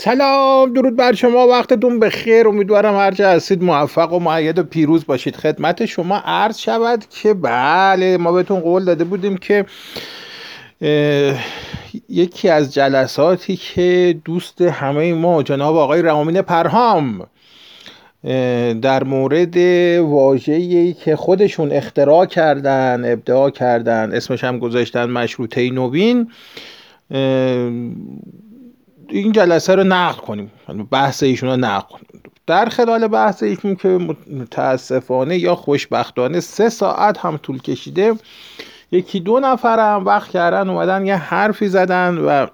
سلام درود بر شما وقتتون بخیر. امیدوارم هرچه هستید موفق و معید و پیروز باشید. خدمت شما عرض شود که بله ما بهتون قول داده بودیم که یکی از جلساتی که دوست همه ما جناب آقای رامین پرهام در مورد واژه‌ای که خودشون اختراع کردن ابداع کردن اسمش هم گذاشتن مشروطه نوین این جلسه رو نقل کنیم. بحث ایشون رو نقل کنیم. در خلال بحث ایشون که متاسفانه یا خوشبختانه سه ساعت هم طول کشیده یکی دو نفر هم وقت کردن اومدن یه حرفی زدن و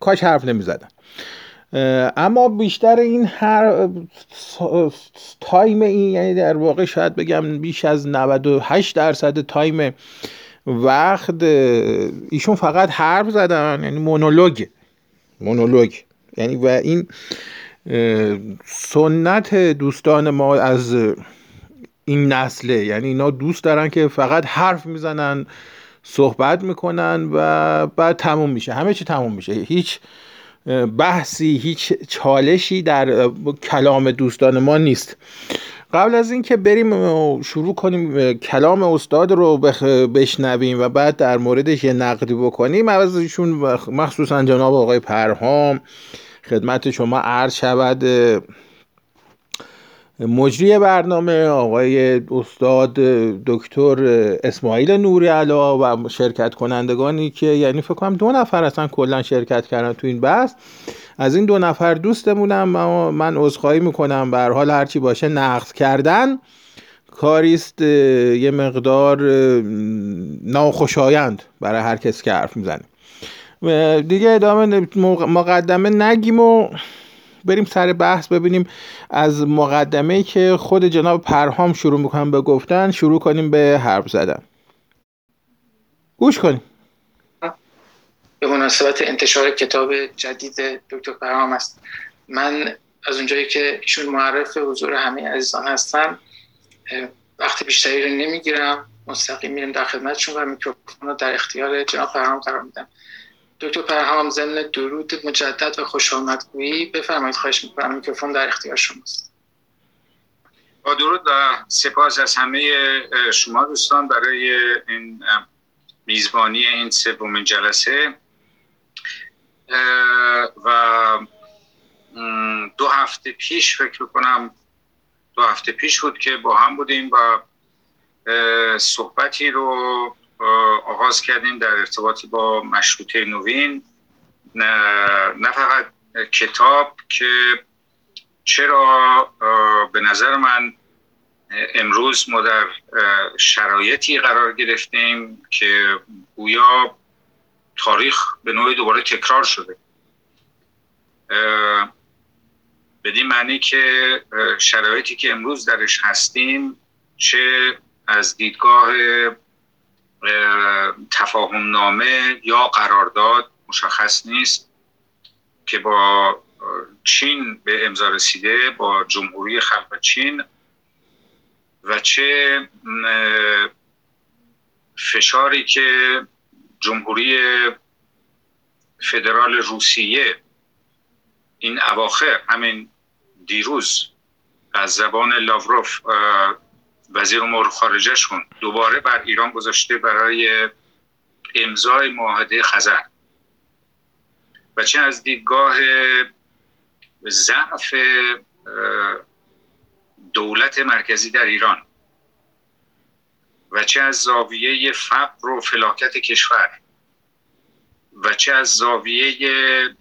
کاش حرف نمی زدن اما بیشتر این هر time این یعنی در واقع شاید بگم بیش از 98 درصد time وقت ایشون فقط حرف زدن یعنی مونولوگ. مونولوگ. یعنی و این سنت دوستان ما از این نسله یعنی اینا دوست دارن که فقط حرف می‌زنن صحبت می‌کنن و بعد تموم میشه. همه چی تموم میشه. هیچ بحثی هیچ چالشی در کلام دوستان ما نیست. قبل از اینکه بریم شروع کنیم کلام استاد رو بشنویم و بعد در موردش یه نقدی بکنیم ایشون مخصوصا جناب آقای پرهام خدمت شما عرض شود مجری برنامه آقای استاد دکتر اسماعیل نوری علا و شرکت کنندگانی که یعنی فکر کنم دو نفر اصلا کلا شرکت کردن تو این بحث. از این دو نفر دوستمونم من عذرخواهی می‌کنم. به حال هرچی باشه نقد کردن کاریست یه مقدار ناخوشایند برای هر کس که حرف می‌زنه. دیگه ادامه مقدمه نگیم و بریم سر بحث ببینیم از مقدمه که خود جناب پرهام شروع می‌کنم به گفتن شروع کنیم به حرف زدن. گوش کنیم. به مناسبت انتشار کتاب جدید دکتر پرهام است. من از اونجایی که ایشون معرف حضور همه عزیزان هستم وقتی بیشتری رو نمی‌گیرم. مستقیم میرم در خدمتشون و میکروفون رو در اختیار جناب پرهام قرار میدم. دکتر پرهام ضمن درود مجدد و خوش آمدگویی بفرمایید خواهش می‌کنم میکروفون در اختیار شماست. با درود و سپاس از همه شما دوستان برای این میزبانی این سومین جلسه. و دو هفته پیش فکر کنم دو هفته پیش بود که با هم بودیم و صحبتی رو آغاز کردیم در ارتباطی با مشروطه نوین. نه فقط کتاب که چرا به نظر من امروز ما در شرایطی قرار گرفتیم که گویا تاریخ به نوعی دوباره تکرار شده. بدین معنی که شرایطی که امروز درش هستیم چه از دیدگاه تفاهم نامه یا قرارداد مشخص نیست که با چین به امضا رسیده با جمهوری خلق چین و چه فشاری که جمهوری فدرال روسیه این اواخر همین دیروز از زبان لاوروف وزیر امور خارجهشون دوباره بر ایران گذاشته برای امضای معاهده خزر. و چه از دیدگاه ضعف دولت مرکزی در ایران و چه از زاویه فقر و فلاکت کشور و چه از زاویه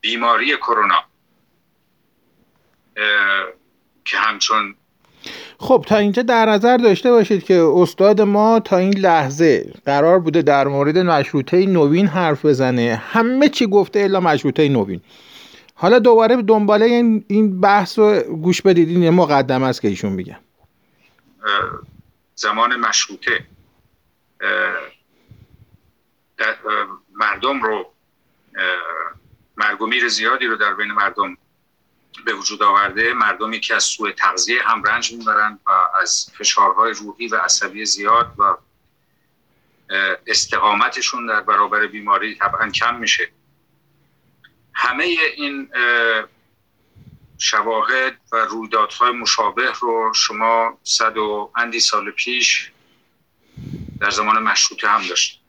بیماری کرونا که همچون خب تا اینجا در نظر داشته باشید که استاد ما تا این لحظه قرار بوده در مورد مشروطه نوین حرف بزنه. همه چی گفته الا مشروطه نوین. حالا دوباره دنباله این بحث رو گوش بدید. این مقدم است که ایشون میگن زمان مشروطه. مردم رو مرگومیر زیادی رو در بین مردم به وجود آورده مردمی که از سوء تغذیه هم رنج می‌برند و از فشارهای روحی و عصبی زیاد و استقامتشون در برابر بیماری طبعا کم میشه. همه این شواهد و رویدادهای مشابه رو شما صد و اندی سال پیش در زمان مشروطه هم داشتید.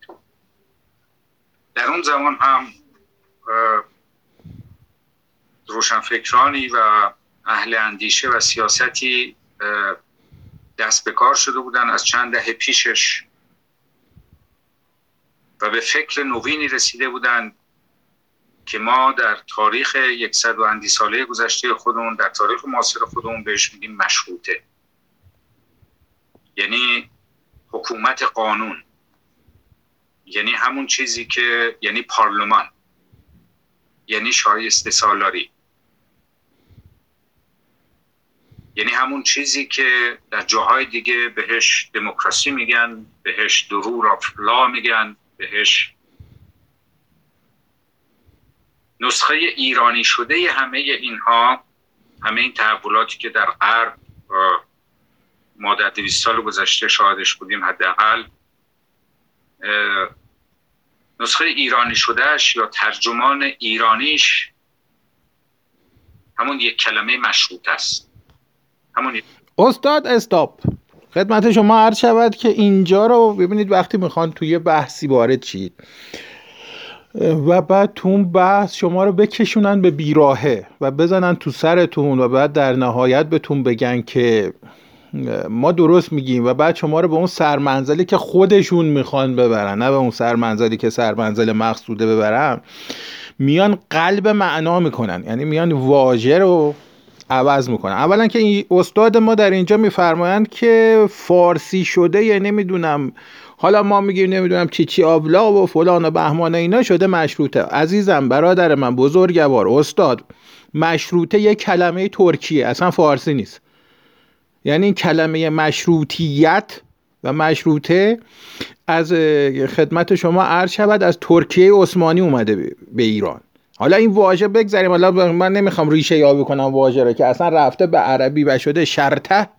در اون زمان هم روشنفکرانی و اهل اندیشه و سیاستی دست به کار شده بودن از چند دهه پیشش. و به فکر نوینی رسیده بودند که ما در تاریخ یکصد و اندی ساله گذشته خودمون در تاریخ معاصر خودمون بهش میگیم مشروطه. یعنی حکومت قانون. یعنی همون چیزی که یعنی پارلمان. یعنی شایسته سالاری. یعنی همون چیزی که در جاهای دیگه بهش دموکراسی میگن بهش درور آف لا میگن بهش نسخه ایرانی شده همه اینها همه این تحولاتی که در غرب ما در دویست سال گذشته شاهدش بودیم حداقل نسخه ایرانی شدهش یا ترجمان ایرانیش همون یک کلمه مشروط است. همون استاد استاپ. خدمت شما عرض شود که اینجا رو ببینید وقتی می‌خوان توی بحثی وارد چید و بعد تو اون بحث شما رو بکشونن به بیراهه و بزنن تو سرتون و بعد در نهایت بهتون بگن که ما درست میگیم و بعد شما رو به اون سرمنزلی که خودشون می‌خوان ببرن نه به اون سرمنزلی که سرمنزل مقصوده ببرن میان قلب معنا می‌کنن. یعنی میان واژه رو عوض می‌کنن اولا که این استاد ما در اینجا میفرمایند که فارسی شده یعنی نمی‌دونم حالا ما میگیم نمی‌دونم چی چی آبلا و فلان و بهمان اینا شده مشروطه. عزیزم برادر من بزرگوار استاد مشروطه یه کلمه ترکیه اصلا فارسی نیست. یعنی این کلمه مشروطیت و مشروطه از خدمت شما عرض شود از ترکیه عثمانی اومده به ایران. حالا این واژه بگذاریم. حالا من نمی‌خوام ریشه یابی کنم واژه رو که اصلا رفته به عربی و شده شرطه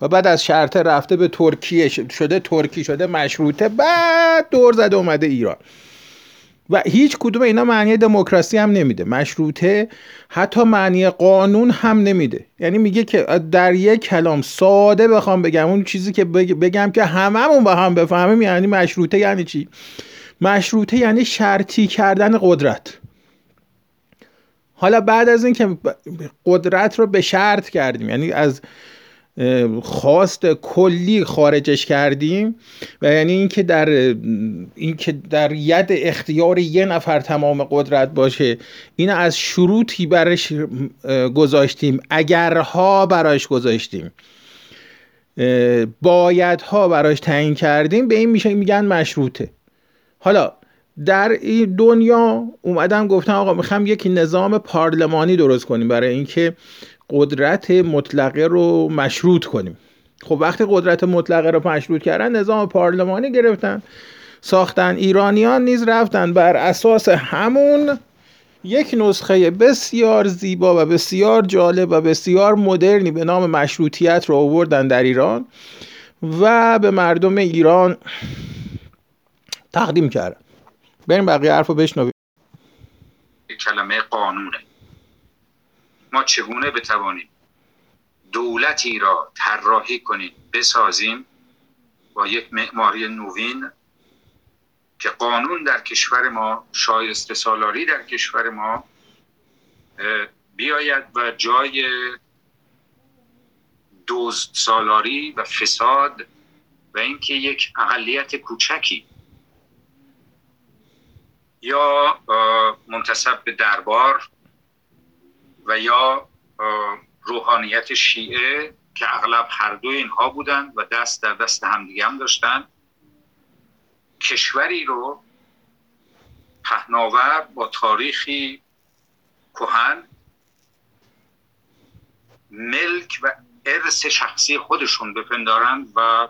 و بعد از شرطه رفته به ترکیه شده ترکی شده مشروطه بعد دور زده اومده ایران. و هیچ کدوم اینا معنی دموکراسی هم نمیده. مشروطه حتی معنی قانون هم نمیده. یعنی میگه که در یک کلام ساده بخوام بگم. اون چیزی که بگم که هممون با هم بفهمیم یعنی مشروطه یعنی چی؟ مشروطه یعنی شرطی کردن قدرت. حالا بعد از اینکه قدرت رو به شرط کردیم یعنی از خواست کلی خارجش کردیم و یعنی اینکه در اینکه در ید اختیار یه نفر تمام قدرت باشه این از شروطی برش گذاشتیم اگرها براش گذاشتیم. بایدها براش تعیین کردیم به این میشه میگن مشروطه. حالا در این دنیا اومدم گفتم آقا می‌خوام یک نظام پارلمانی درست کنیم برای اینکه قدرت مطلقه رو مشروط کنیم. خب وقتی قدرت مطلقه رو مشروط کردن نظام پارلمانی گرفتن ساختن. ایرانیان نیز رفتن. بر اساس همون یک نسخه بسیار زیبا و بسیار جالب و بسیار مدرنی به نام مشروطیت رو آوردن در ایران و به مردم ایران تقدیم کردن. بریم بقیه حرف رو بشنویم کلمه قانونه. ما چگونه بتوانیم دولتی را طراحی کنیم بسازیم با یک معماری نوین که قانون در کشور ما شایسته سالاری در کشور ما بیاید و جای دوز سالاری و فساد و اینکه یک اقلیت کوچکی یا منتصب به دربار و یا روحانیت شیعه که اغلب هر دو اینها بودند و دست در دست همدیگه هم داشتن. کشوری رو پهناور با تاریخی کهن ملک و ارث شخصی خودشون بپندارند و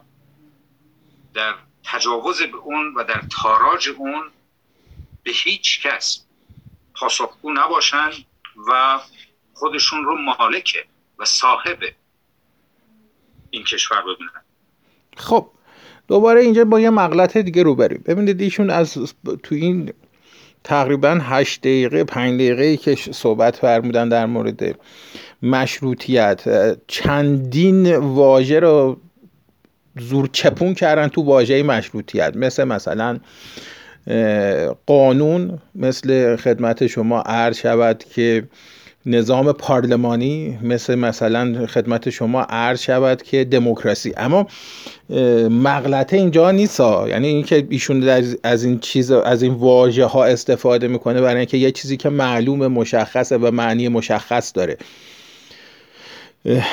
در تجاوز به اون و در تاراج اون به هیچ کس پاسخگو نباشند و خودشون رو مالک و صاحب این کشور ببینن. خب دوباره اینجا با یه مغلط دیگه رو بریم ببینید ایشون از تو این تقریبا هشت دقیقه پنج دقیقه که صحبت فرمودن در مورد مشروطیت چندین واژه رو زور چپون کردن تو واژه مشروطیت. مثل مثلا قانون مثل خدمت شما عرض شود که نظام پارلمانی مثل مثلا خدمت شما عرض شود که دموکراسی. اما مغلطه اینجا نیست یعنی اینکه ایشون از این چیز از این واژه ها استفاده می‌کنه برای اینکه یه چیزی که معلوم مشخصه و معنی مشخص داره.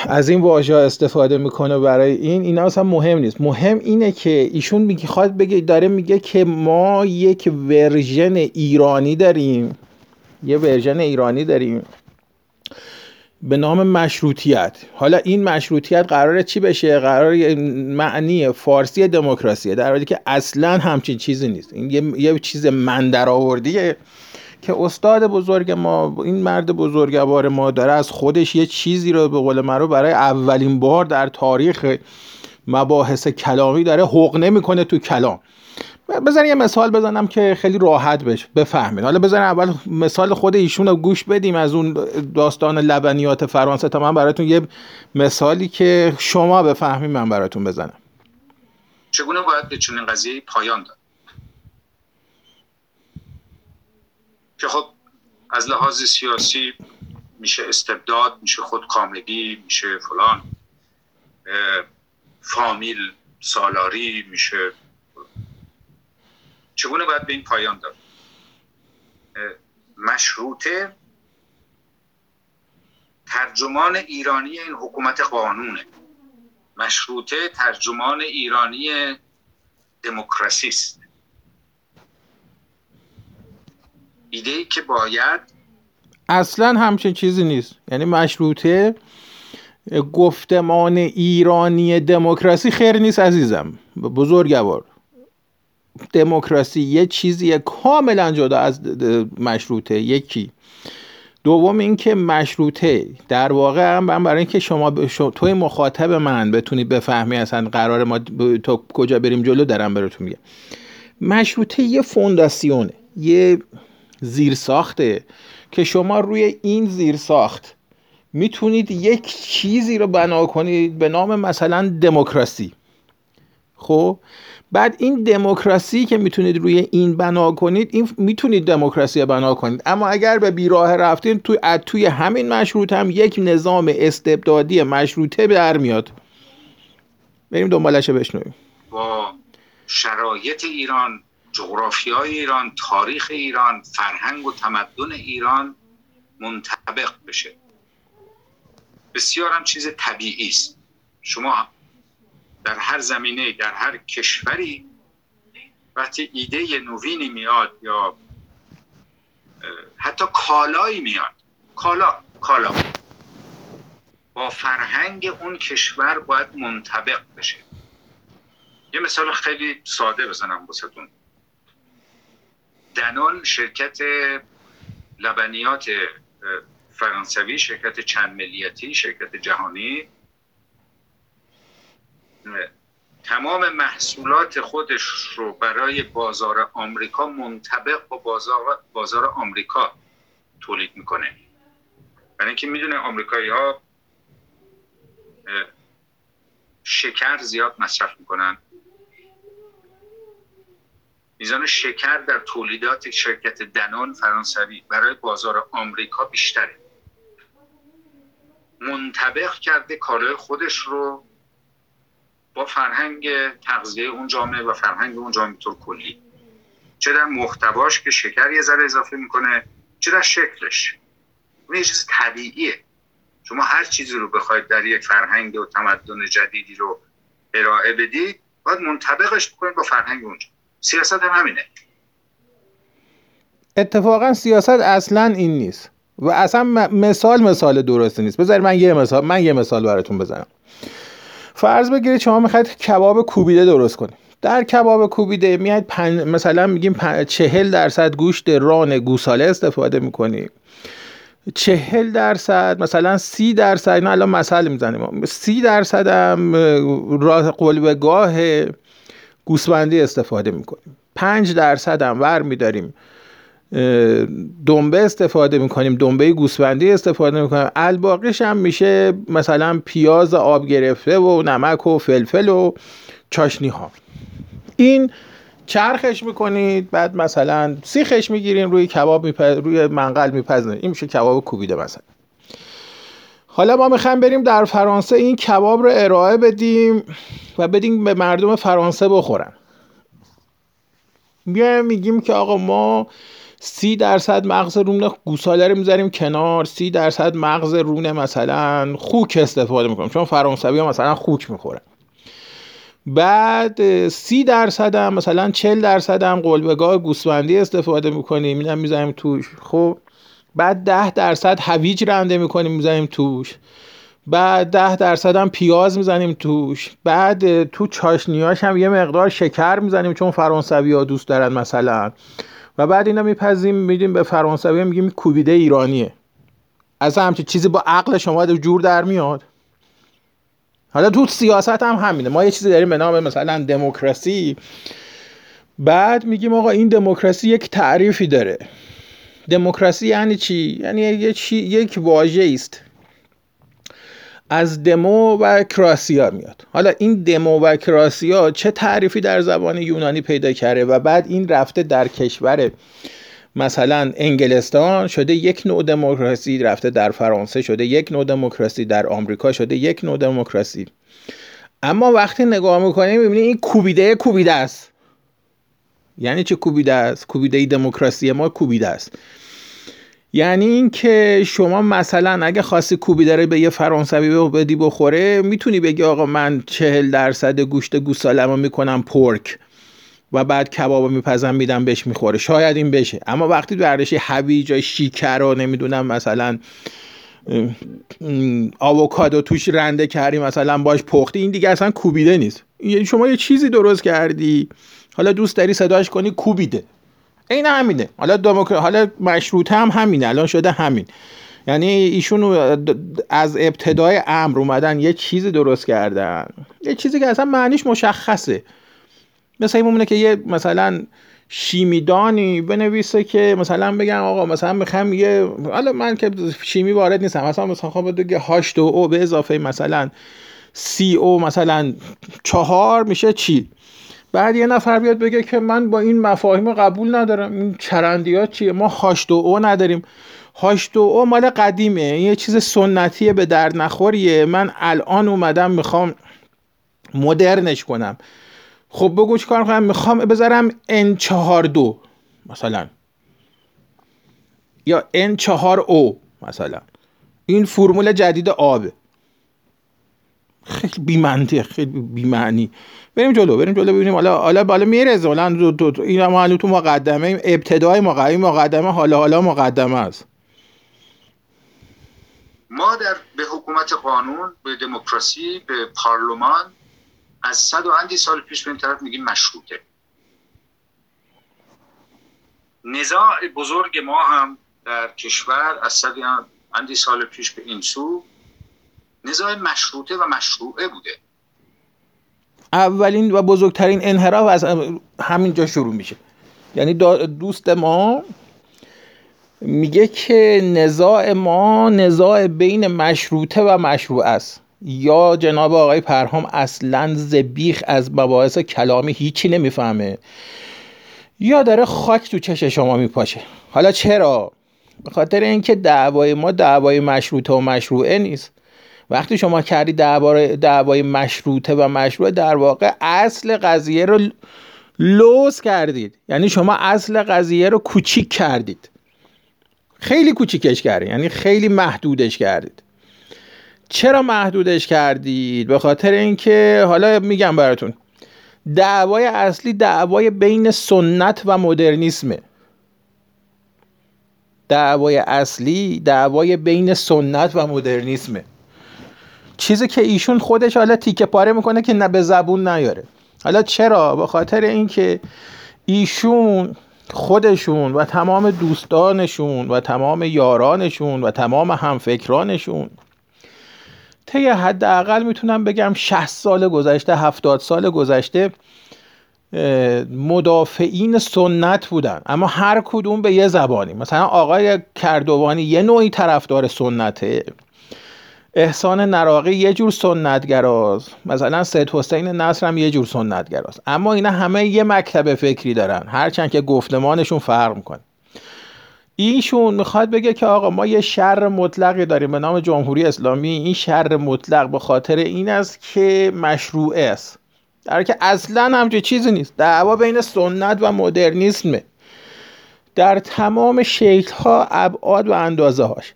از این واژه استفاده می‌کنه برای این اینا اصلا مهم نیست. مهم اینه که ایشون می‌خواد بگه داره میگه که ما یک version ایرانی داریم. یه version ایرانی داریم به نام مشروطیت. حالا این مشروطیت قراره چی بشه؟ قرار معنی فارسی دموکراسیه در حالی که اصلا همچین چیزی نیست. این یه, یه چیز من در آوردیه. که استاد بزرگ ما این مرد بزرگوار ما داره از خودش یه چیزی رو به قول رو برای اولین بار در تاریخ مباحث کلامی داره حقنه می‌کنه تو کلام. بزن یه مثال بزنم که خیلی راحت بشه بفهمید حالا بزن اول مثال خود ایشون رو گوش بدیم از اون داستان لبنیات فرانسه تا من براتون یه مثالی که شما بفهمید من براتون بزنم. چگونه باید به چنین قضیه پایان داد؟ که خب از لحاظ سیاسی میشه استبداد میشه خودکامگی میشه فلان فامیل سالاری میشه چگونه باید به این پایان داد؟ مشروطه ترجمان ایرانی این حکومت قانونه. مشروطه ترجمان ایرانی دموکراسی ایده ای که باید اصلا همچین چیزی نیست. یعنی مشروطه گفتمان ایرانی دموکراسی خیر نیست عزیزم. بزرگوار. دموکراسی یه چیزی کاملا جدا از مشروطه. یکی. دوم اینکه مشروطه. در واقع من برای اینکه شما توی مخاطب من بتونی بفهمی اصلا قرار ما تا کجا بریم جلو دارم براتون میگم. مشروطه یه فونداسیونه. یه زیرساخته. که شما روی این زیرساخت می‌تونید یک چیزی رو بنا کنید به نام مثلا دموکراسی. خب؟ بعد این دموکراسی که می‌تونید روی این بنا کنید این می‌تونید دموکراسی بنا کنید. اما اگر به بیراه رفتین توی توی همین مشروط هم یک نظام استبدادی مشروطه در میاد. بریم دنبالش بشنویم. با شرایط ایران جغرافیای ایران تاریخ ایران فرهنگ و تمدن ایران منطبق بشه. بسیار هم چیز طبیعی است. شما در هر زمینه در هر کشوری وقتی ایده نوینی میاد یا حتی کالایی میاد. کالا کالا. با فرهنگ اون کشور باید منطبق بشه. یه مثال خیلی ساده بزنم بسیتون دنون شرکت لبنیات فرانسوی شرکت چند ملیتی شرکت جهانی. تمام محصولات خودش رو برای بازار آمریکا منطبق با بازار, بازار آمریکا تولید می‌کنه. برای اینکه می‌دونه آمریکایی ها شکر زیاد مصرف می‌کنن. میزان شکر در تولیدات شرکت دنان فرانسوی برای بازار آمریکا بیشتره. منطبق کرده کالای خودش رو با فرهنگ تغذیه اون جامعه و فرهنگ اون جامعه طور کلی. چه در محتواش که شکر یه ذره اضافه می‌کنه چه در شکلش. اون یه چیز طبیعیه. شما هر چیزی رو بخواید در یک فرهنگ و تمدن جدیدی رو ارائه بدید باید منطبقش بکنید با فرهنگ اونجا. سیاست هم همینه. اتفاقا سیاست اصلا این نیست. و اصلا مثال مثال درستی نیست. بذارید من یه مثال من یه مثال براتون بزنم. فرض بگیرید شما می‌خواید کباب کوبیده درست کنید. در کباب کوبیده میاد پن... مثلا میگیم پن... چهل درصد گوشت ران گوساله استفاده می‌کنیم. چهل درصد مثلا سی درصد نه الان مثال می‌زنیم. سی درصد هم راه قلبگاه گوسفندی استفاده می‌کنیم. پنج درصد هم ور میداریم دنبه استفاده می‌کنیم دنبه گوسفندی استفاده می‌کنیم. الباقیش هم میشه مثلا پیاز آب گرفته و نمک و فلفل و چاشنی ها این چرخش می‌کنید بعد مثلا سیخش می‌گیرین روی کباب میپز... روی منقل میپزنید. این میشه کباب کوبیده مثلا. حالا ما می‌خوایم بریم در فرانسه این کباب رو ارائه بدیم و بدیم به مردم فرانسه بخورن. میایم میگیم که آقا ما سی درصد مغز رون گوساله رو می‌ذاریم کنار سی درصد مغز رون مثلا خوک استفاده می‌کنیم چون فرانسوی ها مثلا خوک می‌خورن. بعد سی درصد هم مثلا چل درصد هم قلبگاه گوسفندی استفاده می‌کنیم اینم می‌ذاریم توش. خب بعد ده درصد هویج رنده می‌کنیم می‌ذاریم توش. بعد ده درصد هم پیاز می‌زنیم توش. بعد تو چاشنیاش هم یه مقدار شکر می‌زنیم چون فرانسوی ها دوست دارن مثلا. و بعد اینا میپذیم میدیم به فرانسوی میگیم کوبیده ایرانیه. از همچین چیزی با عقل شما جور در میاد. حالا تو سیاست هم همینه. ما یه چیزی داریم به نام مثلا دموکراسی. بعد میگیم آقا این دموکراسی یک تعریفی داره. دموکراسی یعنی چی؟ یعنی یک یک واژه است از دمو و کراسیا میاد. حالا این دمو و کراسیا چه تعریفی در زبان یونانی پیدا کرده و بعد این رفته در کشور مثلا انگلستان شده یک نوع دموکراسی رفته در فرانسه شده یک نوع دموکراسی در آمریکا شده یک نوع دموکراسی. اما وقتی نگاه می‌کنیم می‌بینیم این کوبیده کوبیده است. یعنی چه کوبیده است؟ کوبیده دموکراسی ما کوبیده است. یعنی اینکه شما مثلا اگه خاصی کوبی داره به یه فرانسوی بدی بخوره می‌تونی بگی آقا من چهل درصد گوشت گوسالمو می‌کنم پورک و بعد کبابو میپزم میدم بهش می‌خوره. شاید این بشه. اما وقتی برداشتی هویج شیکر رو نمی‌دونم مثلا آووکادو توش رنده کردی مثلا باش پختی این دیگه اصلا کوبیده نیست. یعنی شما یه چیزی درست کردی. حالا دوست داری صداش کنی کوبیده. این همینه. حالا دموکر... حالا مشروطه هم همینه. الان شده همین. یعنی ایشون از ابتدای امر اومدن یه چیزی درست کردن. یه چیزی که اصلا معنیش مشخصه. مثل این که یه مثلا شیمیدانی بنویسه که مثلا بگم آقا مثلا می‌خوام یه حالا من که شیمی وارد نیستم. مثلا مثلا خب بگه هاش دو او به اضافه مثلا سی او مثلا چهار میشه چی؟ بعد یه نفر بیاد بگه که من با این مفاهیم قبول ندارم. این چرندیات چیه؟ ما هاش دو او نداریم. هاش دو او مال قدیمه. یه چیز سنتیه به درد نخوریه. من الان اومدم می‌خوام مدرنش کنم. خب بگو چی کار کنم می‌خوام بذارم n 4 دو مثلا. یا n 4 او مثلا. این فرمول جدید آبه خیلی بیمنطق خیلی بیمعنی. بریم جلو بریم جلو ببینیم. حالا حالا بالا میرزه. حالا این هم تو مقدمه ابتدای مقدمه مقدمه حالا حالا مقدمه است. ما در به حکومت قانون به دموکراسی به پارلمان از صد و اندی سال پیش به این طرف میگیم مشروطه. نزاع بزرگ ما هم در کشور از صد اندی سال پیش به این سو نزاع مشروطه و مشروعه بوده. اولین و بزرگترین انحراف از همینجا شروع میشه. یعنی دوست ما میگه که نزاع ما نزاع بین مشروطه و مشروع است. یا جناب آقای پرهام اصلا زبیخ از مباحث کلامی هیچی نمی‌فهمه. یا داره خاک تو چش شما میپاشه. حالا چرا؟ به خاطر اینکه دعوای ما دعوای مشروطه و مشروعه نیست. وقتی شما کردی دعوای مشروطه و مشروعه در واقع اصل قضیه رو لوس کردید. یعنی شما اصل قضیه رو کوچیک کردید. خیلی کوچیکش کردید. یعنی خیلی محدودش کردید. چرا محدودش کردید؟ به خاطر اینکه حالا میگم براتون. دعوای اصلی دعوای بین سنت و مدرنیسمه. دعوای اصلی دعوای بین سنت و مدرنیسمه. چیزی که ایشون خودش حالا تیکه پاره می‌کنه که نه به زبون نیاره. حالا چرا؟ به خاطر اینکه ایشون خودشون و تمام دوستانشون و تمام یارانشون و تمام همفکرانشون طی حداقل می‌تونم بگم 60 سال گذشته 70 سال گذشته مدافعین سنت بودن. اما هر کدوم به یه زبانی. مثلا آقای کردوانی یه نوعی طرفدار سنته. احسان نراقی یه جور سنتگراست مثلا سید حسین نصر هم یه جور سنتگراست اما اینا همه یه مکتب فکری دارن. هرچند که گفتمانشون فرق می‌کنه. ایشون می‌خواد بگه که آقا ما یه شر مطلقی داریم. به نام جمهوری اسلامی. این شر مطلق به خاطر این است که مشروعه است. در که اصلا همچه چیزی نیست. دعوا بین سنت و مدرنیسمه. در تمام شکل ها ابعاد و اندازه هاش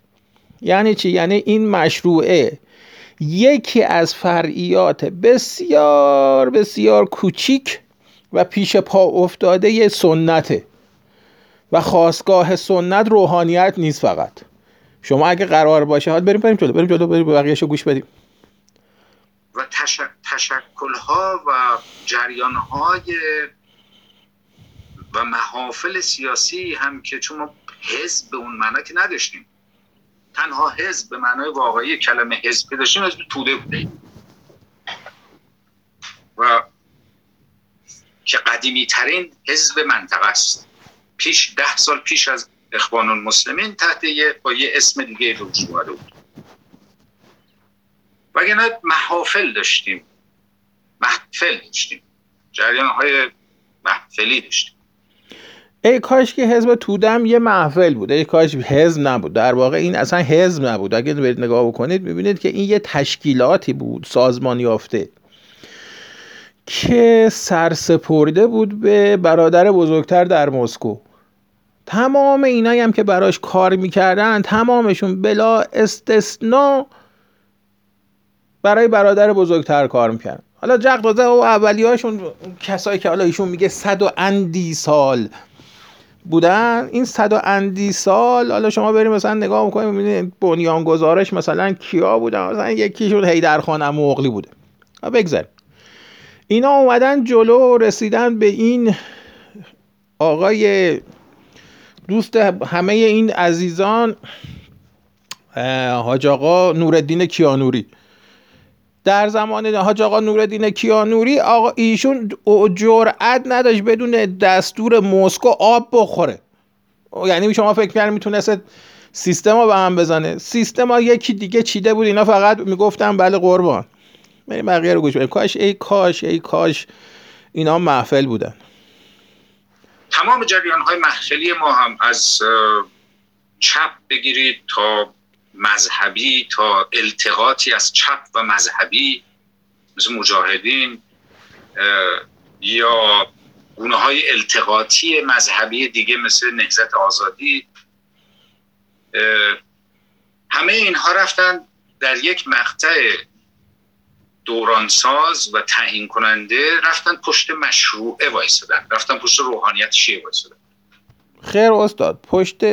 یعنی چی؟ یعنی این مشروعه. یکی از فرعیات بسیار بسیار کوچیک و پیش پا افتاده سنته. و خواستگاه سنت روحانیت نیست فقط. شما اگه قرار باشه حال بریم بریم جلو بریم جلو بریم بقیه‌شو گوش بدیم. و تشکل ها و جریان های و محافل سیاسی هم که چون ما حزب به اون معنا که نداشتیم. تنها حزب به معنای واقعی کلمه حزب داشتیم حزب توده بوده. و که قدیمی ترین حزب منطقه است. پیش ده سال پیش از اخوان المسلمین تحت یه با یه اسم دیگه روش بود. وگرنه محافل داشتیم. محفل داشتیم. جریان های محفلی داشتیم. ای کاش که حزب تودم یه محفل بود. ای کاش حزب نبود. در واقع این اصلا حزب نبود. اگه برید نگاه بکنید ببینید که این یه تشکیلاتی بود سازمان یافته که سرسپرده بود به برادر بزرگتر در مسکو. تمام اینایی هم که براش کار می‌کردن تمامشون بلا استثنا برای برادر بزرگتر کار می‌کردن. حالا جغدازه و اولی هاشون کسایی که حالا ایشون میگه صد و اندی سال بودن این صد و اندی سال حالا شما بریم مثلا نگاه می‌کنیم ببینید بنیانگذارش مثلا کیا بودن؟ مثلا یکیشون هیدرخان مغلی بوده. بگذاریم. اینا اومدن جلو رسیدن به این آقای دوست همه این عزیزان حاج آقا نورالدین کیانوری. در زمان حاج آقا نورالدین کیانوری آقا ایشون جرأت نداشت بدون دستور مسکو آب بخوره. یعنی شما فکر کردین می‌تونست سیستم ها به هم بزنه. سیستم ها یکی دیگه چیده بود اینا فقط می‌گفتن بله قربان. بریم بقیه رو گوش کاش ای کاش ای کاش اینا محفل بودن. تمام جریان های محفلی ما هم از چپ بگیرید تا مذهبی تا التقاطی از چپ و مذهبی مثل مجاهدین یا گونه های التقاطی مذهبی دیگه مثل نهزت آزادی همه اینها رفتن در یک مقطع دورانساز و تعیین کننده رفتن پشت مشروعه وایسادن رفتن پشت روحانیت شیعه وایسادن. خیر استاد پشت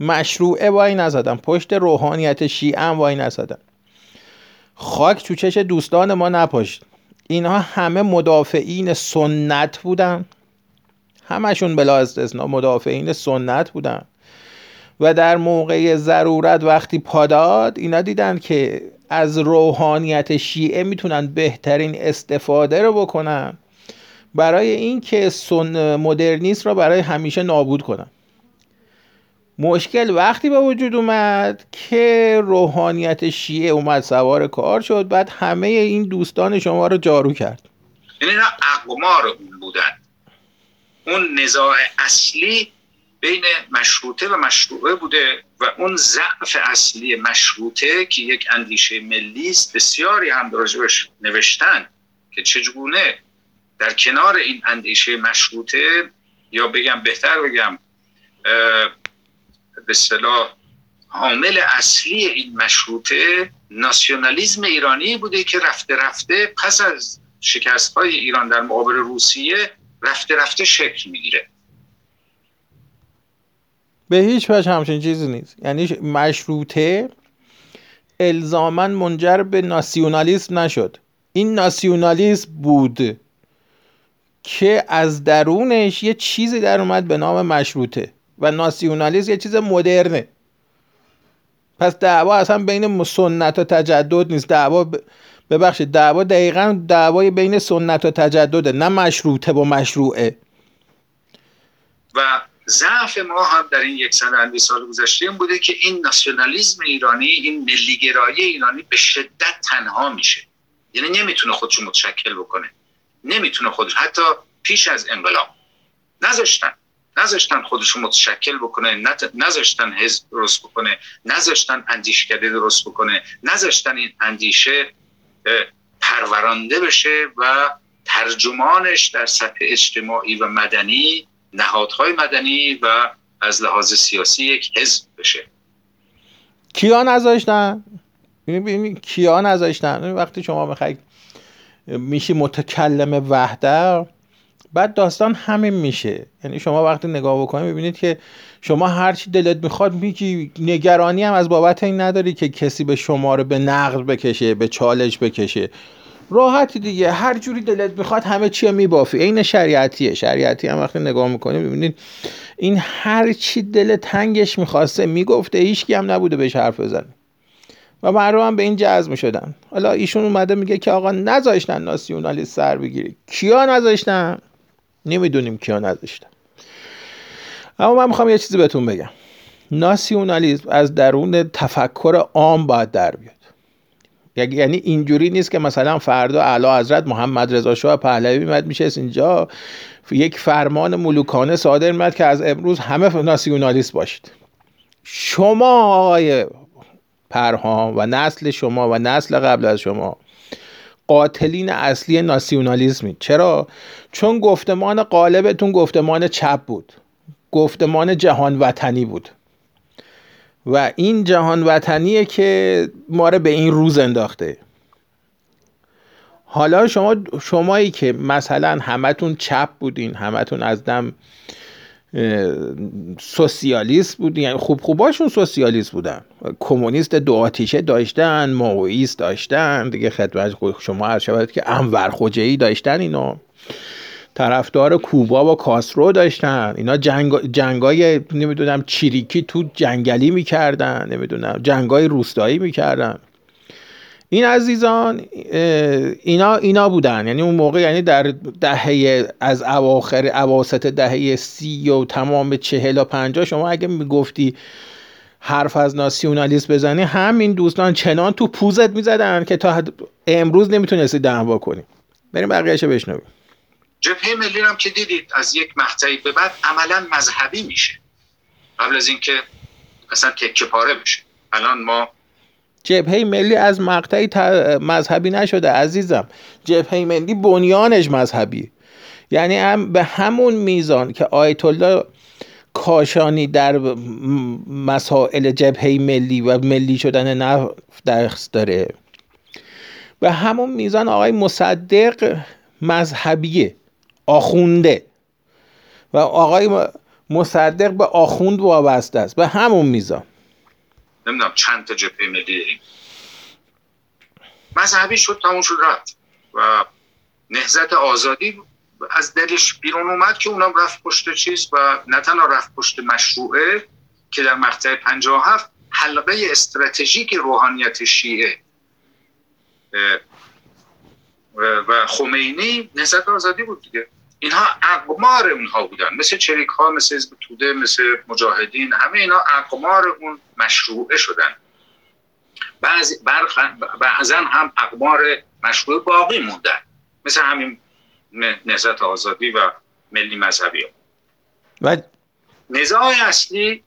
مشروعه وای نزدن پشت روحانیت شیعه هم وای نزدن خاک تو چش دوستان ما نپاشت اینها همه مدافعین سنت بودن. همشون بلا استثنا مدافعین سنت بودن. و در موقع ضرورت وقتی پاداد اینا دیدن که از روحانیت شیعه می‌تونن بهترین استفاده رو بکنن. برای اینکه سن مدرنیست را برای همیشه نابود کنن. مشکل وقتی به وجود اومد که روحانیت شیعه اومد سوار کار شد بعد همه این دوستان شما رو جارو کرد. یعنی اینا اقمار اون بودن. اون نزاع اصلی بین مشروطه و مشروعه بوده و اون ضعف اصلی مشروطه که یک اندیشه ملی است بسیاری هم راجبش نوشتن که چگونه در کنار این اندیشه مشروطه یا بگم بهتر بگم به صلاح حامل اصلی این مشروطه ناسیونالیزم ایرانی بوده که رفته رفته پس از شکست های ایران در مقابل روسیه رفته رفته شکل می‌گیره. به هیچ وجه همچین چیزی نیست. یعنی مشروطه الزاما منجر به ناسیونالیسم نشد. این ناسیونالیسم بود که از درونش یه چیزی در اومد به نام مشروطه. و ناسیونالیسم یه چیز مدرنه. پس دعوا اصلا بین سنت و تجدد نیست. دعوا ببخشید دعوا دقیقا دعوای بین سنت و تجدده نه مشروطه و مشروعه. و ضعف ما هم در این یک سال اندی سال گذشته این بوده که این ناسیونالیزم ایرانی این ملیگرایی ایرانی به شدت تنها میشه. یعنی نمی‌تونه خودشو متشکل بکنه. نمی‌تونه خودش حتی پیش از انقلاب. نذاشتن. نذاشتن خودشو متشکل بکنه نذاشتن حزب درست بکنه نذاشتن اندیشکده درست بکنه نذاشتن این اندیشه پرورانده بشه و ترجمانش در سطح اجتماعی و مدنی نهادهای مدنی و از لحاظ سیاسی یک حزب بشه. کیا نذاشتن؟ کیا نذاشتن؟ وقتی شما می‌خواید میشی متکلم وحده بعد داستان همین میشه. یعنی شما وقتی نگاه بکنید می‌بینید که شما هر چی دلت می‌خواد میگی نگرانی هم از بابت این نداری که کسی به شما رو به نقد بکشه به چالش بکشه. راحتی دیگه. هر جوری دلت می‌خواد همه چی میبافی. عین شریعتیه. شریعتی هم وقتی نگاه می‌کنیم ببینید این هر چی دل تنگش می‌خواسته می‌گفته هیچ هم نبوده بهش حرف بزنه. و مردم هم به این جذب شدن حالا ایشون اومده میگه که آقا نذاشتن ناسیونالیست سر بگیری کیا نذاشتن؟ نمی‌دونیم کیا نذاشتن اما من می‌خوام یه چیزی بهتون بگم. ناسیونالیسم از درون تفکر عام باید در بیاد. یعنی اینجوری نیست که مثلا فردا اعلی حضرت محمد رضا شاه پهلوی میاد میشه اینجا. یک فرمان ملوکانه صادر میاد که از امروز همه ناسیونالیست باشید. شما آقای پرهام و نسل شما و نسل قبل از شما قاتلین اصلی ناسیونالیزمی چرا؟ چون گفتمان قالبتون گفتمان چپ بود. گفتمان جهان وطنی بود. و این جهان وطنیه که ما رو به این روز انداخته. حالا شما شمایی که مثلا همتون چپ بودین همتون از دم سوسیالیست بودین یعنی خوب خوباشون سوسیالیست بودن. کمونیست دو آتیشه داشتن ماویست داشتن. دیگه خدمت شما هر شود که انور خوجهی داشتن اینو طرفدار کوبا و کاسرو داشتن. اینا جنگ جنگای نمی‌دونم چیریکی تو جنگلی می‌کردن. نمی‌دونم جنگای روستایی می‌کردن. این عزیزان اینا اینا بودن. یعنی اون موقع یعنی در دهه از اواخر اواسط دهه سی و تمام چهل و پنجاه شما اگه می‌گفتی حرف از ناسیونالیست بزنی همین دوستان چنان تو پوزت می‌زدن که تا امروز نمی‌تونستی دعوا کنی. بریم بقیهشو بشنویم. جبهه ملی هم که دیدید از یک مقطعی به بعد عملا مذهبی میشه. قبل از اینکه اصلا تکه پاره بشه. الان ما جبهه ملی از مقطعی مذهبی نشده عزیزم. جبهه ملی بنیانش مذهبی. یعنی هم به همون میزان که آیت الله کاشانی در مسائل جبهه ملی و ملی شدن نفت درست داره. به همون میزان آقای مصدق مذهبیه آخونده. و آقای مصدق به آخوند وابسته است. به همون میزان. نمی‌دونم چند تا جبهه ملی داریم مذهبی شد تموم شد رفت. و نهزت آزادی از دلش بیرون اومد که اونم رفت پشت چیز و نه تنها رفت پشت مشروعه که در مقطع 57 حلقه استراتژیک روحانیت شیعه. و خمینی نهزت آزادی بود دیگه. اینها اقمار اونها بودن. مثل چریک ها مثل حزب توده مثل مجاهدین همه اینا اقمار اون مشروعه شدن. بعضا هم اقمار مشروع باقی موندن. مثل همین نهزت آزادی و ملی مذهبی ها. و نزاع اصلی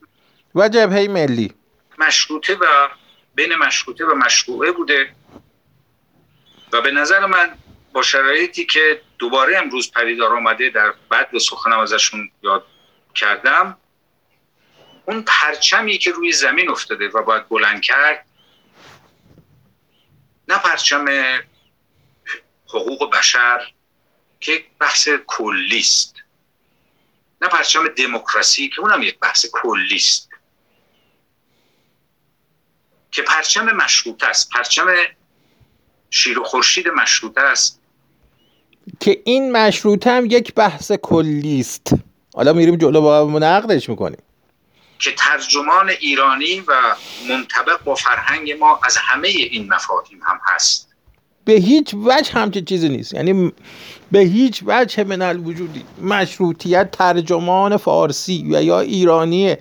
و جبهه ملی. مشروطه و بین مشروطه و مشروعه بوده. و به نظر من با شرایطی که دوباره امروز پریدار آمده در بعد به سخنم ازشون یاد کردم اون پرچمی که روی زمین افتاده و باید بلند کرد نه پرچم حقوق بشر که بحث کلیست نه پرچم دموکراسی که اونم یک بحث کلیست که پرچم مشروط است پرچم شیر و خورشید مشروطه است. که این مشروطه هم یک بحث کلی است. حالا میریم جلو با نقدش می‌کنیم. که ترجمان ایرانی و منطبق با فرهنگ ما از همه این مفاهیم هم هست. به هیچ وجه همچین چیزی نیست. یعنی به هیچ وجه من الوجودی. مشروطیت ترجمان فارسی و یا ایرانی.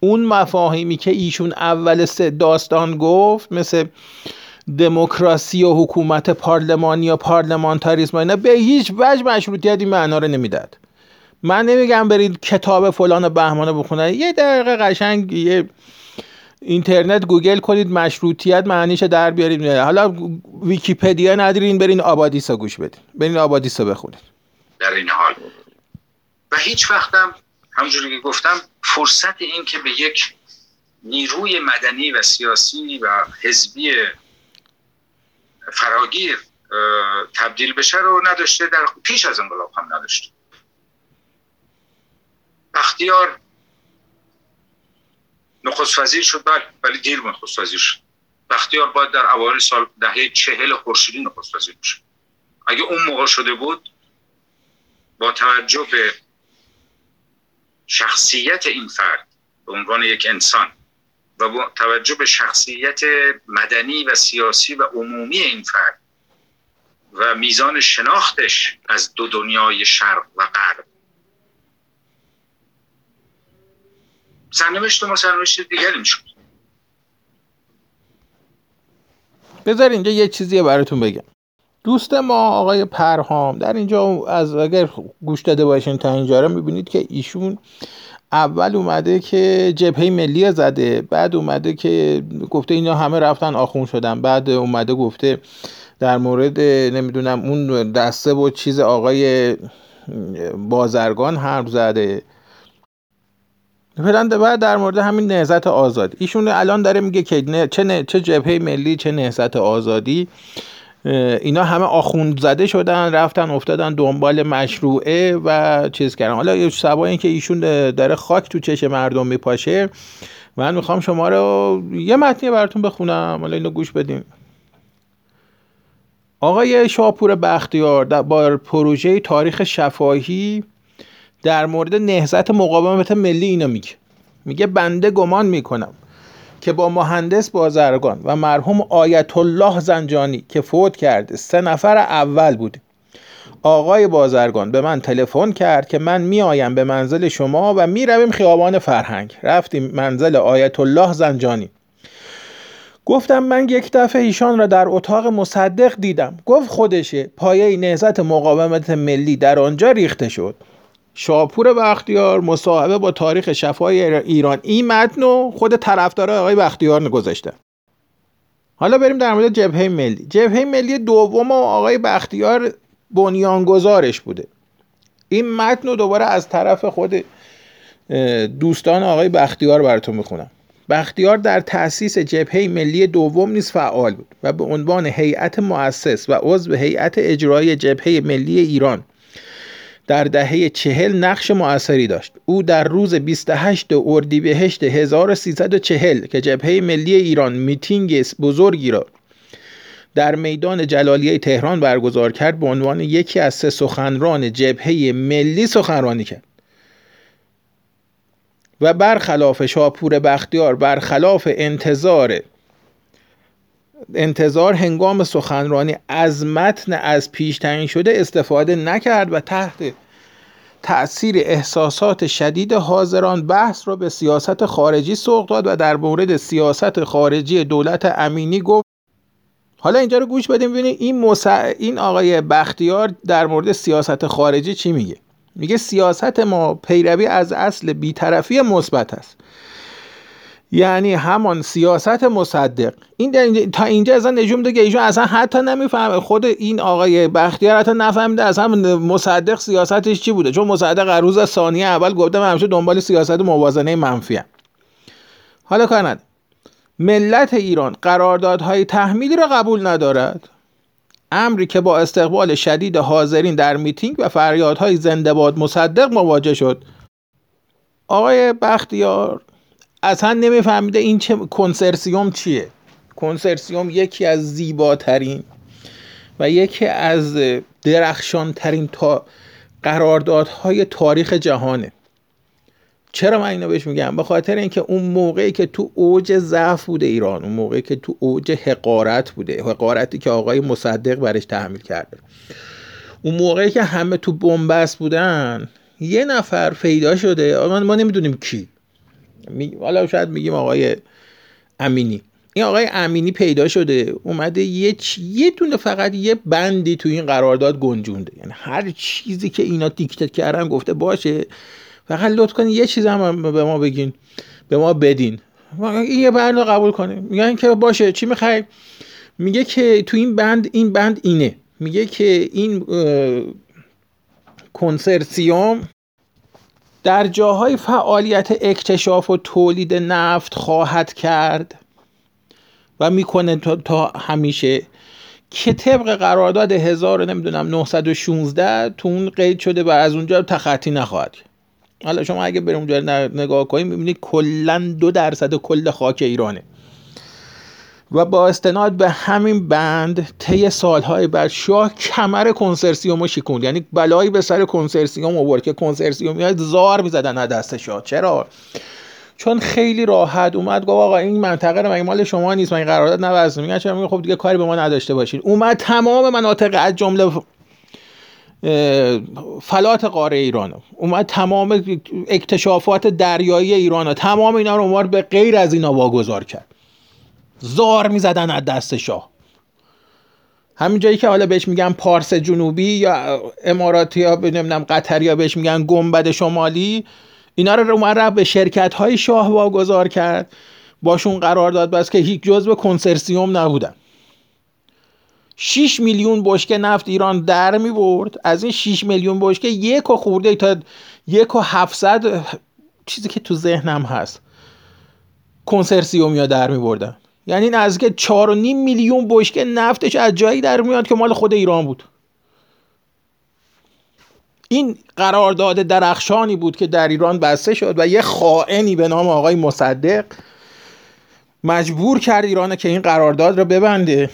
اون مفاهیمی که ایشون اول سه داستان گفت مثل دموکراسی و حکومت پارلمانی یا پارلمانتاریسم اینا به هیچ وجه مشروطیت این معنا رو نمی‌داد. من نمیگم برید کتاب فلان بهمانه بخونه یه دقیقه قشنگ یه اینترنت گوگل کنید مشروطیت معنیش در بیارید. حالا ویکیپدیا ندارین برین آبادیسا گوش بدین. برین آبادیسا بخونید. در این حال. و هیچ وقتم همونجوری که گفتم فرصت این که به یک نیروی مدنی و سیاسی و حزبی فراگیر تبدیل بشه رو نداشته در پیش از انقلاب هم نداشته. بختیار نخست وزیر شد بله ولی دیر نخست وزیر شد. بختیار باید در اوایل سال دهه چهل خورشیدی نخست وزیر بشه اگه اون موقع شده بود با توجه به شخصیت این فرد به عنوان یک انسان و با توجه به شخصیت مدنی و سیاسی و عمومی این فرد و میزان شناختش از دو دنیای شرق و غرب. سرنوشت ما سرنوشت دیگری می‌شد بذار اینجا یه چیزی براتون بگم. دوست ما آقای پرهام در اینجا از اگر گوش داده باشین تا اینجا رو می‌بینید که ایشون اول اومده که جبهه ملی زده بعد اومده که گفته اینا همه رفتن آخون شدن بعد اومده گفته در مورد نمی‌دونم اون دسته و چیز آقای بازرگان حرف زده. فعلا بعد در مورد همین نهزت آزادی. ایشون الان داره میگه که چه, چه جبهه ملی چه نهزت آزادی. اینا همه آخوند زده شدن رفتن افتادن دنبال مشروعه و چیز کردن. حالا سبا این که ایشون داره خاک تو چش مردم میپاشه. من می‌خوام شما رو یه متنی براتون بخونم. حالا اینو گوش بدیم آقای شاپور بختیار با پروژه تاریخ شفاهی در مورد نهزت مقاومت ملی اینو میگه. میگه بنده گمان می‌کنم. که با مهندس بازرگان و مرحوم آیت الله زنجانی که فوت کرده سه نفر اول بوده آقای بازرگان به من تلفن کرد که من میآیم به منزل شما و می‌رویم خیابان فرهنگ. رفتیم منزل آیت الله زنجانی. گفتم من یک دفعه ایشان را در اتاق مصدق دیدم. گفت خودشه پایه نهزت مقاومت ملی در آنجا ریخته شد. شاپور بختیار مصاحبه با تاریخ شفای ایران. این متن و خود طرفدار آقای بختیار گذاشته. حالا بریم در مورد جبهه ملی. جبهه ملی دوم آقای بختیار بنیانگذارش بوده. این متن رو دوباره از طرف خود دوستان آقای بختیار براتون می‌خونم. بختیار در تأسیس جبهه ملی دوم نیز فعال بود و به عنوان هیئت مؤسس و عضو هیئت اجرایی جبهه ملی ایران در دهه چهل نقش موثری داشت. او در روز 28 اردیبهشت 1340 که جبهه ملی ایران میتینگ بزرگی را در میدان جلالیه تهران برگزار کرد به عنوان یکی از سه سخنران جبهه ملی سخنرانی کرد. و برخلاف شاپور بختیار برخلاف انتظار انتظار هنگام سخنرانی از متن از پیش تعیین شده استفاده نکرد و تحت تأثیر احساسات شدید حاضران بحث را به سیاست خارجی سوق داد و در مورد سیاست خارجی دولت امینی گفت. حالا اینجا رو گوش بدیم ببینید این این آقای بختیار در مورد سیاست خارجی چی میگه؟ میگه سیاست ما پیروی از اصل بیطرفی مثبت است. یعنی همان سیاست مصدق. این تا اینجا اصلا نجوم ده که ایشون اصلا حتی نمی‌فهمه خود این آقای بختیار حتی نفهمیده اصلا مصدق سیاستش چی بوده. چون مصدق روز ثانیه اول گفته من همیشه دنبال سیاست موازنه منفی. حالا کند ملت ایران قراردادهای تحمیلی را قبول ندارد. امری که با استقبال شدید حاضرین در میتینگ و فریادهای زنده باد مصدق مواجه شد. آقای بختیار اصلا نمیفهمیده این چه کنسرسیوم چیه. کنسرسیوم یکی از زیباترین و یکی از درخشانترین تا قراردادهای تاریخ جهانه. چرا من اینو بهش میگم؟ به خاطر اینکه اون موقعی که تو اوج ضعف بوده ایران اون موقعی که تو اوج حقارت بوده حقارتی که آقای مصدق برش تحمیل کرده. اون موقعی که همه تو بنبست بودن یه نفر پیدا شده آقا ما نمی‌دونیم کی. حالا شاید میگیم آقای امینی. این آقای امینی پیدا شده اومده یه یه دونه فقط یه بندی تو این قرارداد گنجونده. یعنی هر چیزی که اینا دیکتت کردن گفته باشه فقط لطف کنید یه چیز هم به ما بگین به ما بدین. این یه بند رو قبول کنه. میگن که باشه چی می‌خوای؟ میگه که تو این بند این بند اینه. میگه که این کنسرسیوم در جاهای فعالیت اکتشاف و تولید نفت خواهد کرد و می‌کنه تا, همیشه که طبق قرارداد هزار نمی‌دونم 916 تو اون قید شده و از اونجا تخطی نخواهد حالا شما اگه بریم اونجا نگاه کنیم می‌بینید کلا دو درصد کل خاک ایرانه. و با استناد به همین بند طی سالهای بعد شاه کمر کنسرسیوم شکوند. یعنی بلایی به سر کنسرسیوم آورد که کنسرسیوم زار می‌زدن از دست شاه. چرا؟ چون خیلی راحت اومد گفت آقا این منطقه رو مال شما نیست؟ من قرارداد نبستم میگن چرا؟ خب دیگه کاری به ما نداشته باشین. اومد تمام مناطق از جمله فلات قاره ایران. اومد تمام اکتشافات دریایی ایران. تمام اینا رو اومد به غیر از اینا واگذار کرد. زار می‌زدن از دست شاه. همین جایی که حالا بهش میگن پارس جنوبی یا اماراتی ها نمی‌دونم قطری ها بهش میگن گنبد شمالی اینا رو اومد به شرکت های شاه واگذار کرد. باشون قرار داد بس که هیچ جزء کنسرسیوم نبودن. 6 میلیون بشکه نفت ایران در می برد از این 6 میلیون بشکه یک و خورده تا یک و 700 چیزی که تو ذهنم هست کنسرسیوم یا در می بردن یعنی نزدیک 4.5 میلیون بشکه نفتش از جایی در میاد که مال خود ایران بود. این قرارداد درخشانی بود که در ایران بسته شد و یه خائنی به نام آقای مصدق مجبور کرد ایران که این قرارداد رو ببنده.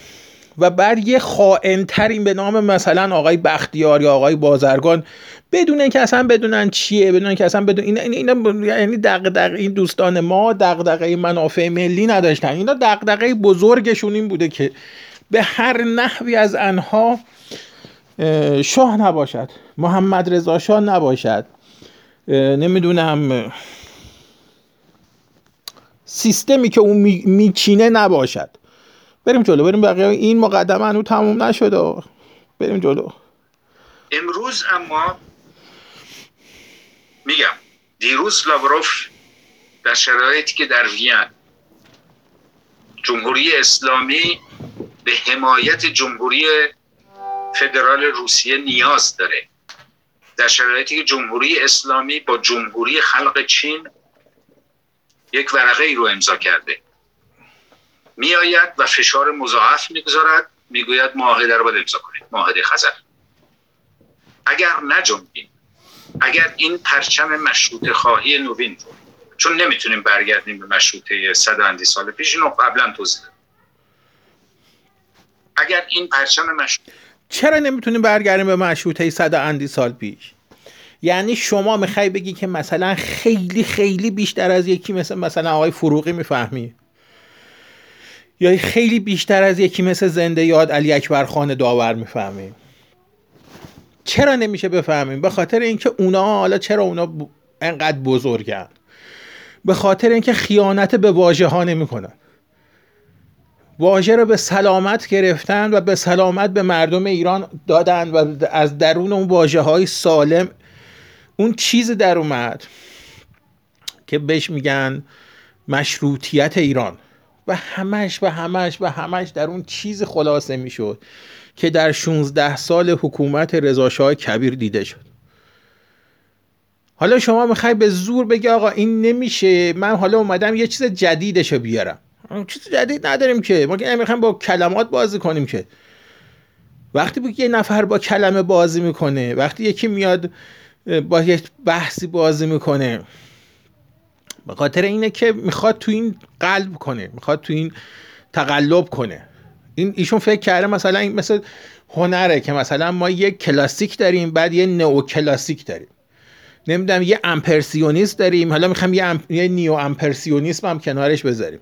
و بعد یه خائن ترین به نام مثلا آقای بختیار یا آقای بازرگان بدون اینکه اصلا بدونن چیه بدون اینکه اصلا بدون این این یعنی دغدغه این دوستان ما دغدغه منافع ملی نداشتن. اینا دغدغه بزرگشون این بوده که به هر نحوی از انها شاه نباشد محمد رضا شاه نباشد نمی‌دونم سیستمی که اون میچینه نباشد. بریم جلو بریم بقیه. این مقدمه هنو تموم نشده. بریم جلو. امروز اما میگم دیروز لاوروف در شرایطی که در وین جمهوری اسلامی به حمایت جمهوری فدرال روسیه نیاز داره در شرایطی که جمهوری اسلامی با جمهوری خلق چین یک ورقه ای رو امضا کرده. میآید و فشار مضاعف می‌گذارد. می‌گوید معاهده رو باید امضا کنید معاهده خزر. اگر نجنبیم اگر این پرچم مشروط خواهی نوین رو چون نمی‌تونیم برگردیم به مشروطه صد اندی سال پیش اینو قبلا توضیح اگر این پرچم مشروط چرا نمی‌تونیم برگردیم به مشروطه صد اندی سال پیش؟ یعنی شما می‌خوای بگی که مثلا خیلی خیلی بیشتر از یکی مثل مثلا آقای فروغی می‌فهمی؟ یا خیلی بیشتر از یکی مثل زنده یاد علی اکبر خان داور می‌فهمیم؟ چرا نمیشه بفهمیم؟ به خاطر اینکه اونا حالا چرا اونا انقدر بزرگن؟ به خاطر اینکه خیانت به واژه ها نمی‌کنن. واژه رو به سلامت گرفتن و به سلامت به مردم ایران دادن و از درون اون واژه های سالم. اون چیز در اومد که بهش میگن مشروطیت ایران. و همش و همش و همش در اون چیز خلاصه می‌شد که در 16 سال حکومت رضاشاه کبیر دیده شد. حالا شما می‌خوای به زور بگی آقا این نمیشه من حالا اومدم یه چیز جدیدشو بیارم. چیز جدید نداریم که. ما که نمی‌خوایم با کلمات بازی کنیم که. وقتی بود یه نفر با کلمه بازی می‌کنه وقتی یکی میاد با یک بحثی بازی می‌کنه. به خاطر اینه که می‌خواد تو این قلب کنه می‌خواد تو این تقلب کنه. این ایشون فکر کرده مثلا این مثل هنره که مثلا ما یک کلاسیک داریم بعد یه نئو کلاسیک داریم. نمی‌دونم یه امپرسیونیست داریم حالا می‌خوام یه, ام... یه نیو امپرسیونیسم هم کنارش بذاریم.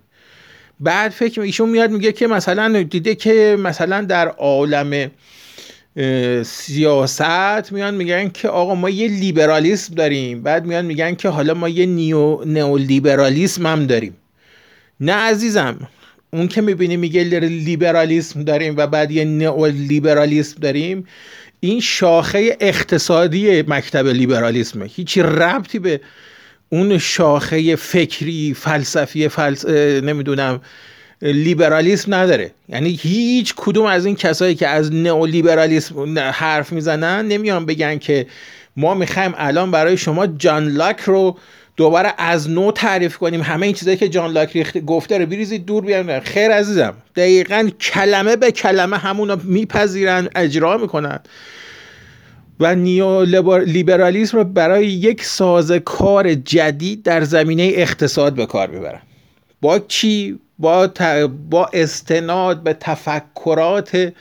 بعد فکر ایشون میاد میگه که مثلا دیده که مثلا در عالم سیاست میان میگن که آقا ما یه لیبرالیسم داریم. بعد میان میگن که حالا ما یه نیو نئولیبرالیسم هم داریم. نه عزیزم اون که می‌بینی میگه لیبرالیسم داریم و بعد یه نئولیبرالیسم داریم این شاخه اقتصادی مکتب لیبرالیسمه. هیچی ربطی به اون شاخه فکری فلسفی فلس... نمی‌دونم لیبرالیسم نداره. یعنی هیچ کدوم از این کسایی که از نئولیبرالیسم حرف می‌زنن نمیان بگن که ما می‌خوایم الان برای شما جان لاک رو دوباره از نو تعریف کنیم. همه این چیزایی که جان لاک گفته رو بریزید دور بیان خیر عزیزم. دقیقا کلمه به کلمه همون رو میپذیرن اجرا می‌کنن. و نیو لیبرالیسم رو برای یک ساز کار جدید در زمینه اقتصاد به کار می‌برن. با چی با, با استناد به تفکرات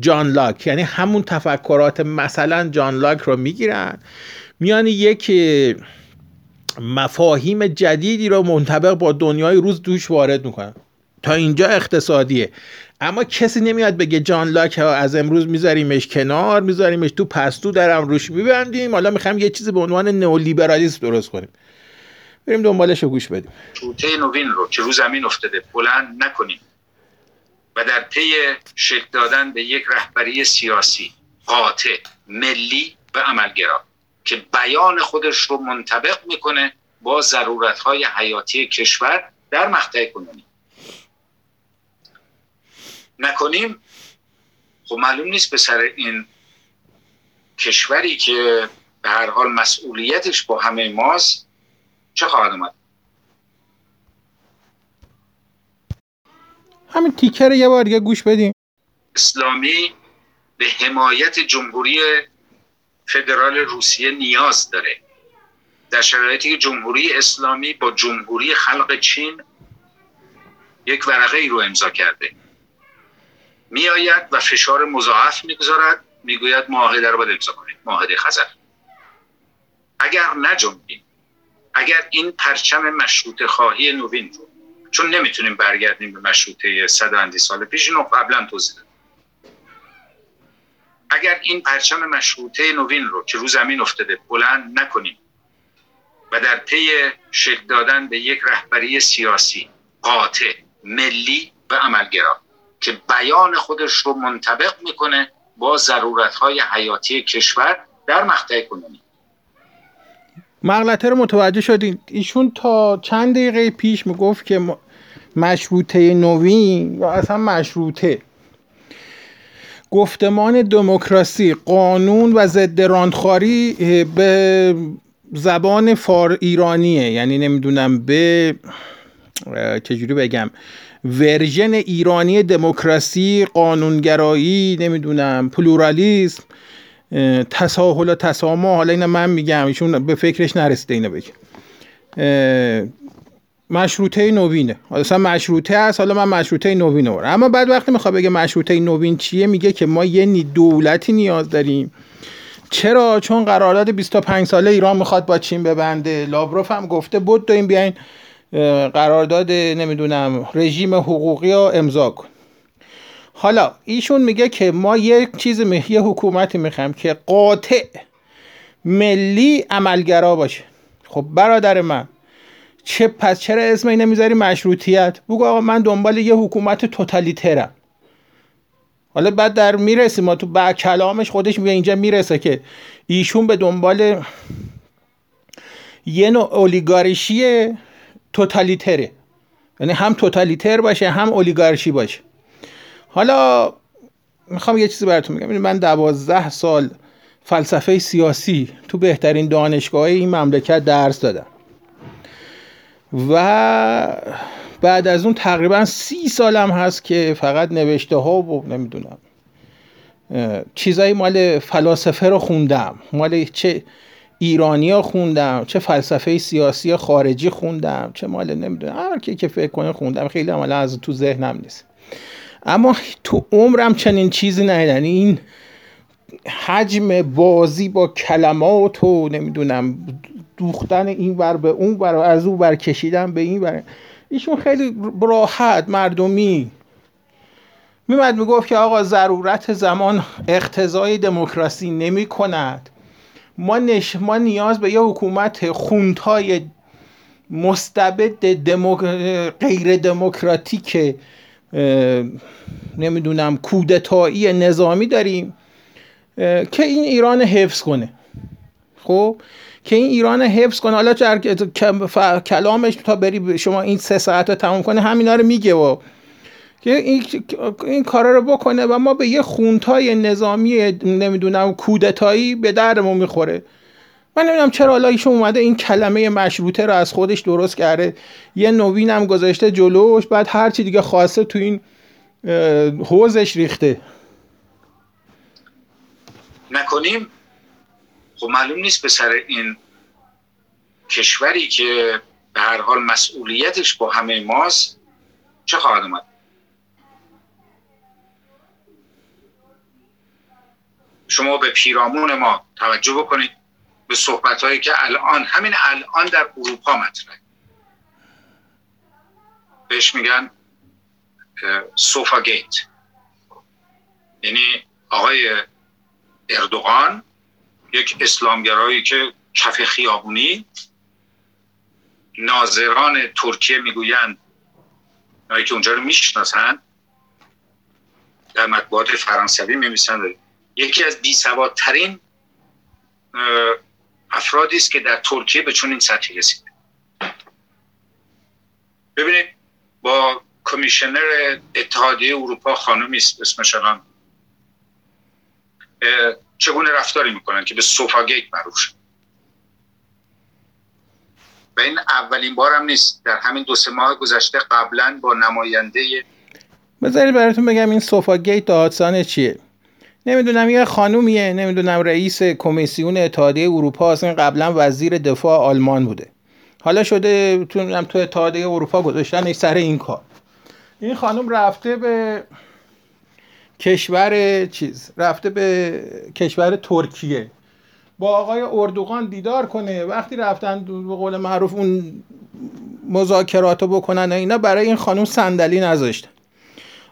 جان لاک. یعنی همون تفکرات مثلا جان لاک رو می‌گیرن. میان یک مفاهیم جدیدی رو منطبق با دنیای روز دوش وارد می‌کنن. تا اینجا اقتصادیه. اما کسی نمیاد بگه جان لاک از امروز میذاریمش کنار میذاریمش تو پستو درم روش میبندیم. حالا می‌خوایم یه چیزی به عنوان نئولیبرالیسم درست کنیم. بریم دنبالش رو گوش بدیم. توته نوین رو که رو زمین افتاده بلند نکنیم. و در پی شکل دادن به یک رهبری سیاسی قاطع ملی و عملگرا که بیان خودش رو منطبق می‌کنه با ضرورتهای حیاتی کشور در مقطع کنونی. نکنیم؟ خب معلوم نیست به سر این کشوری که به هر حال مسئولیتش با همه ماست. چه خواهد اومد؟ همین تیکر یه بار دیگه گوش بدیم. اسلامی به حمایت جمهوری فدرال روسیه نیاز داره. در شرایطی که جمهوری اسلامی با جمهوری خلق چین یک ورقه ای رو امضا کرده. میآید و فشار مضاعف می‌گذارد می‌گوید معاهده رو باید امضا کنید معاهده خزر. اگر نجنبیم اگر این پرچم مشروط خواهی نوین رو چون نمی‌تونیم برگردیم به مشروطه صد اندی سال پیش اینو قبلا توضیح اگر این پرچم مشروطه نوین رو که رو زمین افتاده بلند نکنیم و در پی شکل دادن به یک رهبری سیاسی قاطع ملی و عملگرا که بیان خودش رو منطبق می‌کنه با ضرورتهای حیاتی کشور در مقطع کنونی مغلطه رو متوجه شدین. ایشون تا چند دقیقه پیش می‌گفت که مشروطه نوین یا اصلا مشروطه. گفتمان دموکراسی قانون و ضد راندخاری به زبان فار ایرانیه. یعنی نمی‌دونم به چجوری بگم ورژن ایرانی دموکراسی قانونگرایی نمی‌دونم پلورالیسم. تساهل و تسامح. حالا اینا من میگم ایشون به فکرش نرسیده اینو بگه. مشروطه نوینه. اصلا مشروطه است حالا من مشروطه نوین رو اما بعد وقتی می‌خواد بگه مشروطه نوین چیه میگه که ما یه دولتی نیاز داریم. چرا؟ چون قرارداد 25 ساله ایران می‌خواد با چین ببنده. لابروف هم گفته بود داریم بیاین قرارداد نمی‌دونم رژیم حقوقی رو امضا کن. حالا ایشون میگه که ما یک چیز یه حکومتی می‌خوایم که قاطع ملی عملگرا باشه. خب برادر من چه پس چرا اسم اینو می‌ذاری مشروطیت؟ بگو آقا من دنبال یه حکومت توتالیترم. حالا بعد در می‌رسیم ما تو بعد کلامش خودش میگه اینجا می‌رسه که ایشون به دنبال یه نوع اولیگارشی توتالیتره. یعنی هم توتالیتر باشه هم اولیگارشی باشه. حالا می‌خوام یه چیزی براتون میگم من دوازده سال فلسفه سیاسی تو بهترین دانشگاه این مملکت درس دادم. و بعد از اون تقریبا سی سالم هست که فقط نوشته ها و نمی‌دونم چیزایی مال فلاسفه رو خوندم. مال چه ایرانی ها خوندم چه فلسفه سیاسی خارجی خوندم چه مال نمی‌دونم هر کی که فکر کنه خوندم. خیلی عملا از تو ذهنم نیست. اما تو عمرم چنین چیزی ندیدن. این حجم بازی با کلمات و نمی‌دونم دوختن این ور به اون ور از اون ور کشیدن به این ور. ایشون خیلی راحت مردمی. میمد می‌گفت که آقا ضرورت زمان اقتضای دموکراسی نمی کند ما, نش... ما نیاز به یه حکومت خونتای مستبد دموک... غیر دموکراتیک نمی‌دونم کودتایی نظامی داریم که این ایران حفظ کنه. خب که این ایران حفظ کنه. حالا کلامش تا بری شما این سه ساعت رو تموم کنه همینا رو میگه و که این, این کارا رو بکنه و ما به یه خونتای نظامی نمی‌دونم کودتایی به درمون می‌خوره. من نمی‌دونم چرا حالا ایشون اومده این کلمه مشروطه رو از خودش درست کرده. یه نوین هم گذاشته جلوش بعد هر چی دیگه خواسته تو این حوزش ریخته. نکنیم؟ خب معلوم نیست به سر این کشوری که به هر حال مسئولیتش با همه ماست چه خواهد اومد؟ شما به پیرامون ما توجه بکنید. به صحبت هایی که الان همین الان در اروپا مطرحه. بهش میگن سوفا گیت یعنی آقای اردوغان یک اسلامگرایی که کف خیابونی ناظران ترکیه می‌گویند اونایی که اونجا رو می‌شناسن در مطبوعات فرانسوی میمیسن یکی از بی سوادترین افرادی است که در ترکیه به چون این سطحی رسیده. ببینید با کمیشنر اتحادیه اروپا خانمی است اسمش الان چگونه رفتاری می‌کنن که به سوفاگیت معروف شد و این اولین بار هم نیست در همین دو سه ماه گذشته قبلا با نماینده بذارید براتون بگم این سوفاگیت داستان چیه؟ نمی‌دونم یه خانومیه نمی‌دونم رئیس کمیسیون اتحادیه اروپا اصلا قبلا وزیر دفاع آلمان بوده. حالا شده تو تو اتحادیه اروپا گذاشتن سر این کار. این خانم رفته به کشور چیز رفته به کشور ترکیه. با آقای اردوغان دیدار کنه. وقتی رفتن به قول معروف اون مذاکراتو بکنن اینا برای این خانم صندلی نذاشتن.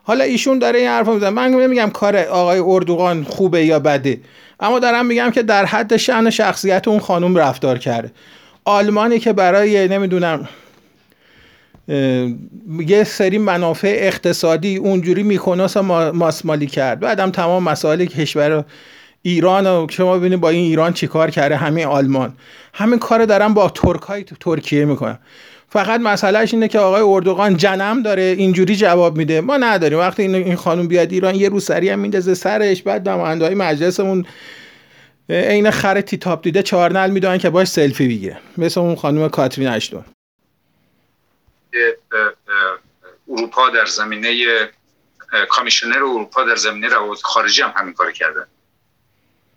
حالا ایشون داره این حرف می‌زنه. من نمیگم کار آقای اردوغان خوبه یا بده اما دارم میگم که در حد شأن شخصیت اون خانم رفتار کرده. آلمانی که برای نمی‌دونم یه سری منافع اقتصادی اونجوری میکناس ماسمالی کرد. بعدم تمام مسائل کشور ایران و شما ببینید با این ایران چیکار کرده همین آلمان. همین کار دارن با ترکای ترکیه می‌کنن. فقط مسئلهش اینه که آقای اردوغان جنم داره اینجوری جواب میده. ما نداریم. وقتی این خانم بیاد ایران یه رو سری هم میندازه سرش بعد نماینده های مجلسمون عین خر تیتاب دیده چارنل می‌دونن که باش سلفی بگیره. مثل اون خانم کاترین اشتون. اروپا در زمینه کامیشنر اروپا در زمینه روابط خارجی هم همین کار کردن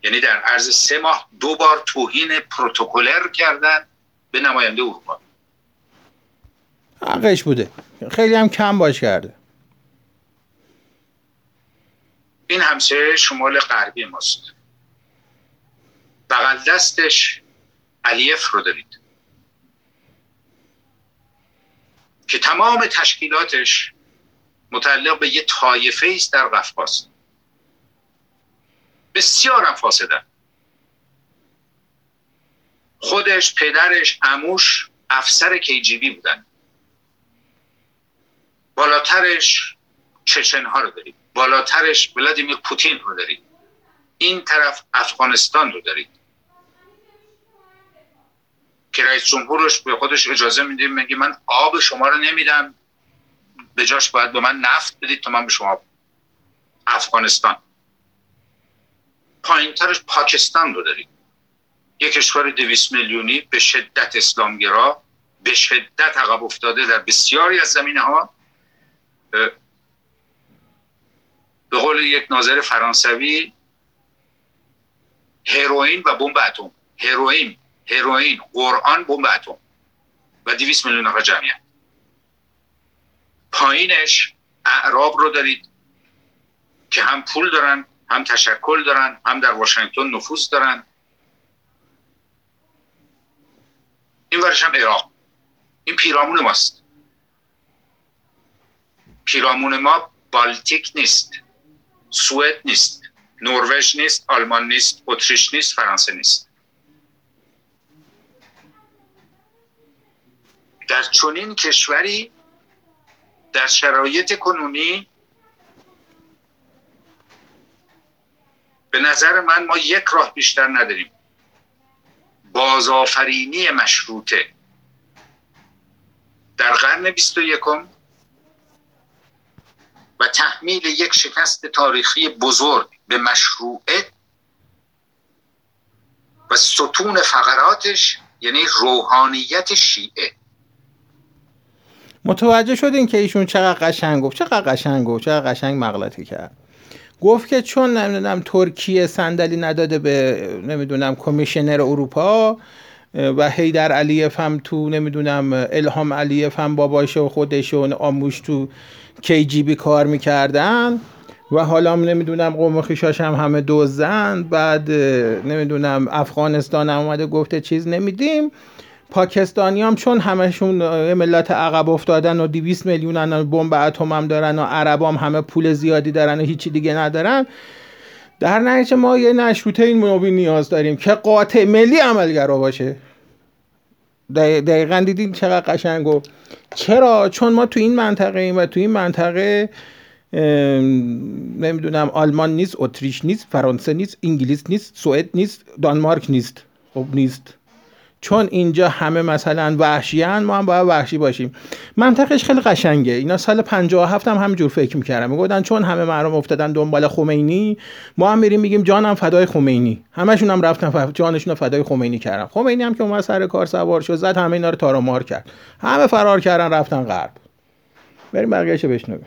یعنی در عرض سه ماه دو بار توهین پروتکلر کردن به نماینده اروپا. حقش بوده. خیلی هم کم باش کرده. این همسه شمال غربی ماست. بغل دستش علیف رو دارید. که تمام تشکیلاتش متعلق به یه طایفه است در قفقاز. بسیار هم فاسدن خودش پدرش اموش افسر کیجیبی بودن. بالاترش چچن ها رو دارید. بالاترش ولادیمیر پوتین رو دارید. این طرف افغانستان رو دارید. که رئیس جمهورش به خودش اجازه میده میگه من آب شما رو نمیدم. به جاش باید به من نفت بدید تا من به شما افغانستان. پایین ترش پاکستان رو دارید. یک کشور دویست میلیونی به شدت اسلامگرا به شدت عقب افتاده در بسیاری از زمینه ها به قول یک ناظر فرانسوی هروئین و بمب اتم. هروئین هروئین قرآن بمب اتم و 200 میلیون نفر جمعیت پایینش اعراب رو دارید که هم پول دارن هم تشکل دارن هم در واشنگتن نفوذ دارن. این ورش هم عراق. این پیرامون ماست. پیرامون ما بالتیک نیست سوئد نیست نروژ نیست آلمان نیست اتریش نیست فرانسه نیست. در چنین کشوری در شرایط کنونی به نظر من ما یک راه بیشتر نداریم. بازآفرینی مشروطه. در قرن بیست و تحمیل یک شکست تاریخی بزرگ به مشروعه و ستون فقراتش یعنی روحانیت شیعه. متوجه شدین که ایشون چقدر قشنگ گفت؟ چقدر قشنگ گفت؟ چقدر قشنگ مغلطی کرد. گفت که چون نمی‌دونم ترکیه صندلی نداده به نمی‌دونم کمیشنر اروپا و هیدر علیف هم تو نمی‌دونم الهام علیف هم باباش و خودش و آموش تو کی جی بی کار می‌کردن. و حالا نمی‌دونم قوم خیشاش هم همه دوزن بعد نمی‌دونم افغانستان هم اومده گفته چیز نمیدیم. پاکستانی هم چون همشون ملت عقب افتادن و 200 میلیون بمب اتم هم دارن و عرب هم همه پول زیادی دارن و هیچی دیگه ندارن. در نتیجه ما یه نشروطه این نوبی نیاز داریم که قاطع ملی عملگرا باشه. دقیقا دیدین چقدر قشنگ و چرا؟ چون ما تو این منطقه ایم و تو این منطقه نمی‌دونم آلمان نیست اتریش نیست فرانسه نیست انگلیس نیست سوئد نیست دانمارک نیست. خب نیست. چون اینجا همه مثلا وحشیان ما هم باید وحشی باشیم. منطقش خیلی قشنگه. اینا سال 57 هم همینجور فکر می‌کردن. می‌گفتن چون همه مردم افتادن دنبال خمینی ما هم میریم میگیم جانم فدای خمینی. همشون هم رفتن جانشون فدای خمینی کردن. خمینی هم که اومد سر کار سوار شد زد همه اینا رو تارمار کرد. همه فرار کردن رفتن غرب. بریم بقیه‌شو بشنویم.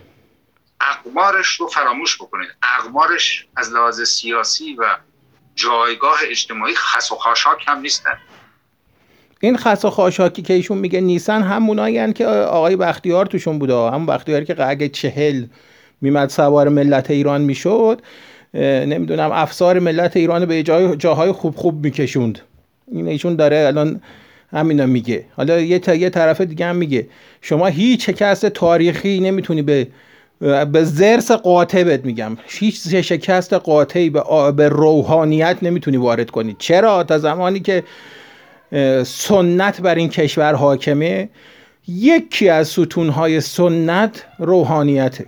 اقمارش رو فراموش بکنید. اقمارش از لحاظ سیاسی و جایگاه اجتماعی خس و خاشاک هم نیستن. این خس و خاشاکی که ایشون میگه نیسن همونایی که آقای بختیار توشون بوده. همون بختیاری که اگه چهل میمد سوار ملت ایران می‌شد نمی‌دونم افسار ملت ایران به جای جاهای خوب خوب میکشوند. این ایشون داره الان همینا میگه. حالا یه, تا یه طرف دیگه هم میگه شما هیچ شکست تاریخی نمی‌تونی به به زرس قاطع بهت میگم. هیچ شکست قاطعی به, به روحانیت نمی‌تونی وارد کنی. چرا؟ تا زمانی که سنت بر این کشور حاکمه یکی از ستونهای سنت روحانیته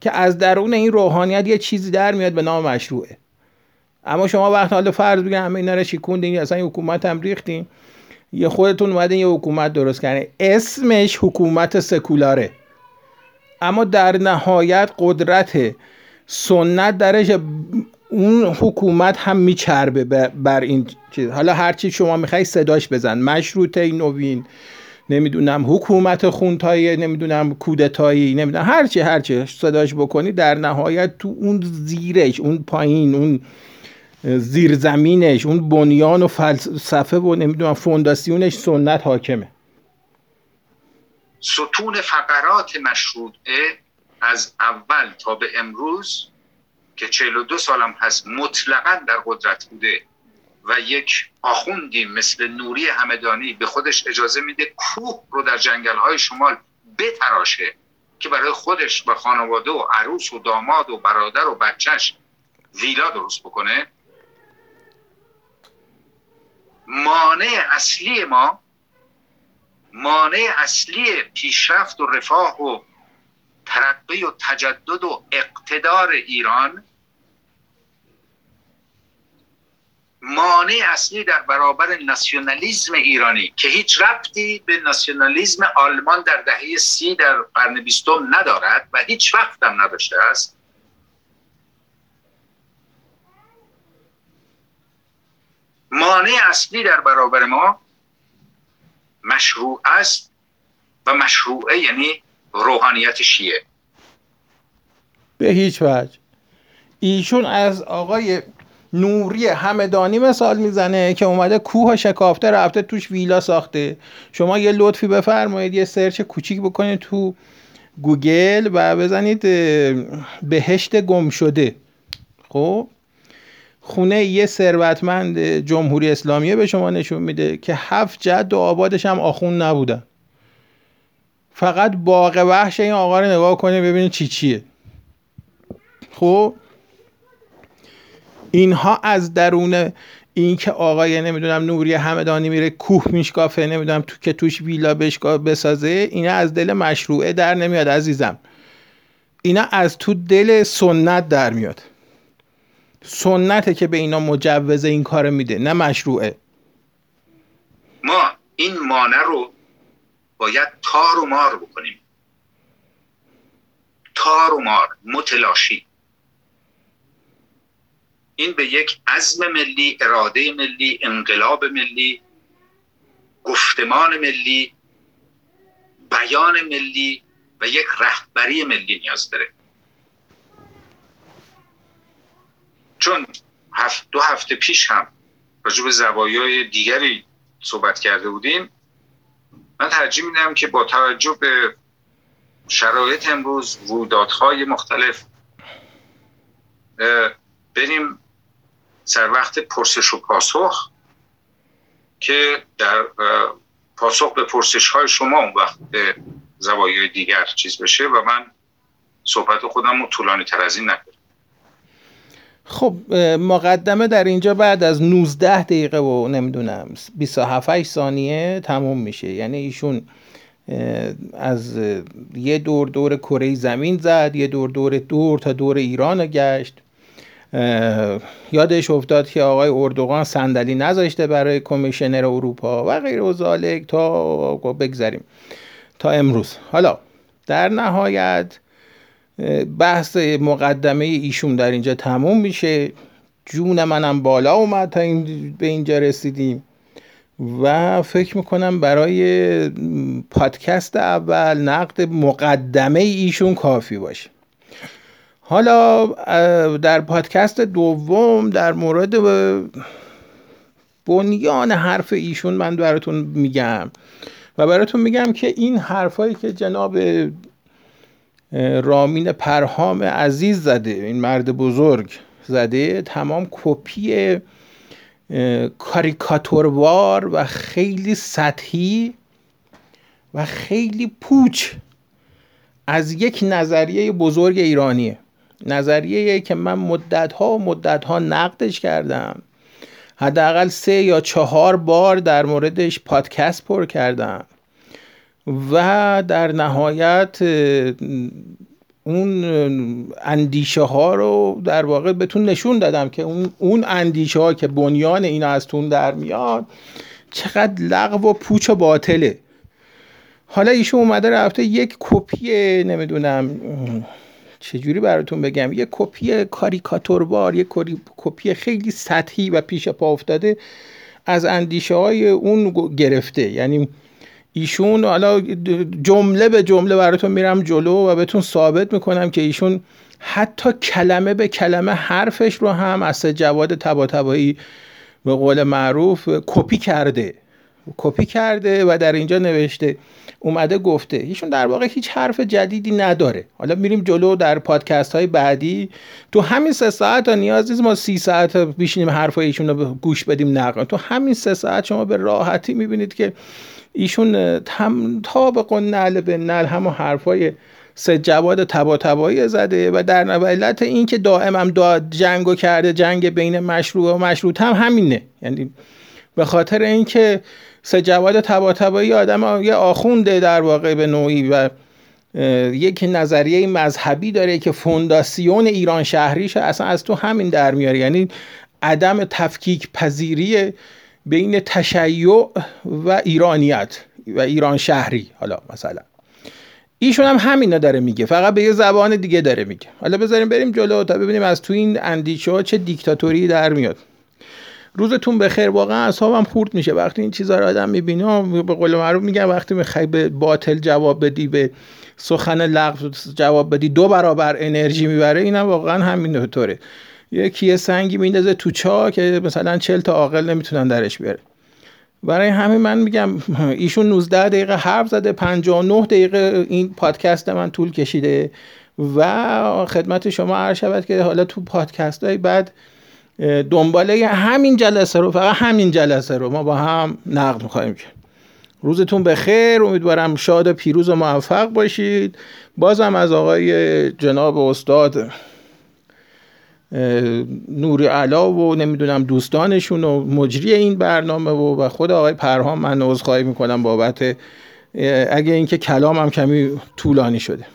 که از درون این روحانیت یه چیزی در میاد به نام مشروعه. اما شما وقت حالا فرض بگم همه اینا رو شکوندین اصلا این حکومت هم ریختین. یه خودتون اومدین یه حکومت درست کردین. اسمش حکومت سکولاره. اما در نهایت قدرت سنت درش اون حکومت هم میچربه بر این چیز. حالا هرچی شما می‌خوای صداش بزن. مشروطه نوین نمی‌دونم حکومت خونتایی نمی‌دونم کودتایی نمی‌دونم هرچی هرچی صداش بکنی در نهایت تو اون زیرش اون پایین اون زیرزمینش اون بنیان و فلسفه و نمی‌دونم فونداسیونش سنت حاکمه. ستون فقرات مشروطه از اول تا به امروز که 42 سالم هست مطلقا در قدرت بوده و یک آخوندی مثل نوری همدانی به خودش اجازه میده کوه رو در جنگل های شمال بتراشه که برای خودش و خانواده و عروس و داماد و برادر و بچهش ویلا درست بکنه. مانع اصلی ما مانع اصلی پیشرفت و رفاه و ترقی و تجدد و اقتدار ایران مانع اصلی در برابر ناسیونالیزم ایرانی که هیچ ربطی به ناسیونالیزم آلمان در دهه سی در قرن بیستم ندارد و هیچ وقت هم نداشته است. مانع اصلی در برابر ما مشروع است و مشروعه یعنی روحانیت شیعه. به هیچ وجه. ایشون از آقای نوری همدانی مثال می‌زنه که اومده کوه شکافته رفته توش ویلا ساخته. شما یه لطفی بفرمایید یه سرچ کوچیک بکنید تو گوگل و بزنید بهشت گم شده. خب؟ خونه یه ثروتمند جمهوری اسلامی به شما نشون میده که هفت جد و آبادش هم آخون نبودن. فقط باغ وحش این آقا رو نگاه کنه ببینید چی چیه. خب؟ اینها از درون این که آقای نمی‌دونم نوری همدانی میره کوه میشکافه نمی‌دونم تو که توش ویلا بشکاف بسازه اینا از دل مشروعه در نمیاد عزیزم. اینا از تو دل سنت در میاد. سنته که به اینا مجوز این کار میده نه مشروعه. ما این مانع رو باید تار و مار بکنیم. تار و مار متلاشی. این به یک عزم ملی اراده ملی انقلاب ملی گفتمان ملی بیان ملی و یک رهبری ملی نیاز داره. چون هفت دو هفته پیش هم راجع به زوایای دیگری صحبت کرده بودیم. من ترجیح میدم که با توجه به شرایط امروز رویدادهای مختلف بریم سر وقت پرسش و پاسخ که در پاسخ به پرسش های شما اون وقت به زوایای دیگر چیز بشه و من صحبت خودم رو طولانی تر از این نکنم. خب مقدمه در اینجا بعد از 19 دقیقه و نمی‌دونم 27 ثانیه تموم میشه. یعنی ایشون از یه دور دور کره زمین زد یه دور دور دور تا دور ایران گشت. یادش افتاد که آقای اردوغان صندلی نذاشته برای کمیشنر اروپا و غیر و ذالک تا بگذاریم تا امروز. حالا در نهایت بحث مقدمه ایشون در اینجا تموم میشه. جون منم بالا اومد تا این به اینجا رسیدیم. و فکر می‌کنم برای پادکست اول نقد مقدمه ایشون کافی باشه. حالا در پادکست دوم در مورد بنیان حرف ایشون من براتون میگم. و براتون میگم که این حرفایی که جناب رامین پرهام عزیز زده این مرد بزرگ زده تمام کپی کاریکاتوروار و خیلی سطحی و خیلی پوچ از یک نظریه بزرگ ایرانیه. نظریه که من مدت ها و مدت ها نقدش کردم. حداقل سه یا چهار بار در موردش پادکست پر کردم. و در نهایت اون اندیشه ها رو در واقع بهتون نشون دادم که اون, اون اندیشه ها که بنیان اینا از تون در میاد چقدر لغو و پوچ و باطله. حالا ایشون اومده رفته یک کپی نمی‌دونم چجوری براتون بگم یک کپی کاریکاتوربار یک کپی خیلی سطحی و پیش پا افتاده از اندیشه های اون گرفته. یعنی ایشون حالا جمله به جمله براتون میرم جلو و بهتون ثابت می‌کنم که ایشون حتی کلمه به کلمه حرفش رو هم از جواد تباتبایی به قول معروف کپی کرده. کپی کرده و در اینجا نوشته اومده گفته. ایشون در واقع هیچ حرف جدیدی نداره. حالا میریم جلو در پادکست های بعدی. تو همین سه ساعت ها نیاز نیست ما سی ساعت بیشینیم حرف ایشون رو گوش بدیم نقل تو همین سه ساعت شما به راحتی می‌بینید که ایشون تم طابق و نل به نل همه حرفای سه جواد تبا تبایی زده و در علت این که دائم هم جنگو کرده جنگ بین مشروع و مشروط هم همینه. یعنی به خاطر اینکه سه جواد تبا تبایی آدم یه آخونده در واقع به نوعی و یک نظریه مذهبی داره که فونداسیون ایران شهریش اصلا از تو همین در میاره. یعنی عدم تفکیک پذیری بین تشیع و ایرانیت و ایران شهری حالا مثلا. ایشون هم همین داره میگه. فقط به یه زبان دیگه داره میگه. حالا بذاریم بریم جلو تا ببینیم از تو این اندیشه ها چه دیکتاتوری در میاد. روزتون بخیر. واقعا اصابم خورد میشه. وقتی این چیزا رو آدم می‌بینه به قول معروف میگم وقتی می‌خوای به باطل جواب بدی به سخن لغو جواب بدی دو برابر انرژی می‌بره اینم واقعا همین یه سنگی میندازه تو چا که مثلا چل تا عاقل نمی‌تونن درش بیاره. برای همین من میگم ایشون 19 دقیقه حرف زده 59 دقیقه این پادکست من طول کشیده و خدمت شما عرض شود که حالا تو پادکست های بعد دنباله همین جلسه رو فقط همین جلسه رو ما با هم نقد می‌خوایم کرد روزتون بخیر امیدوارم شاد و پیروز و موفق باشید. بازم از آقای جناب استاد نوری علا و نمی‌دونم دوستانشون و مجری این برنامه و و خود آقای پرهام من عذرخواهی می‌کنم بابت اگه اینکه کلامم کمی طولانی شده.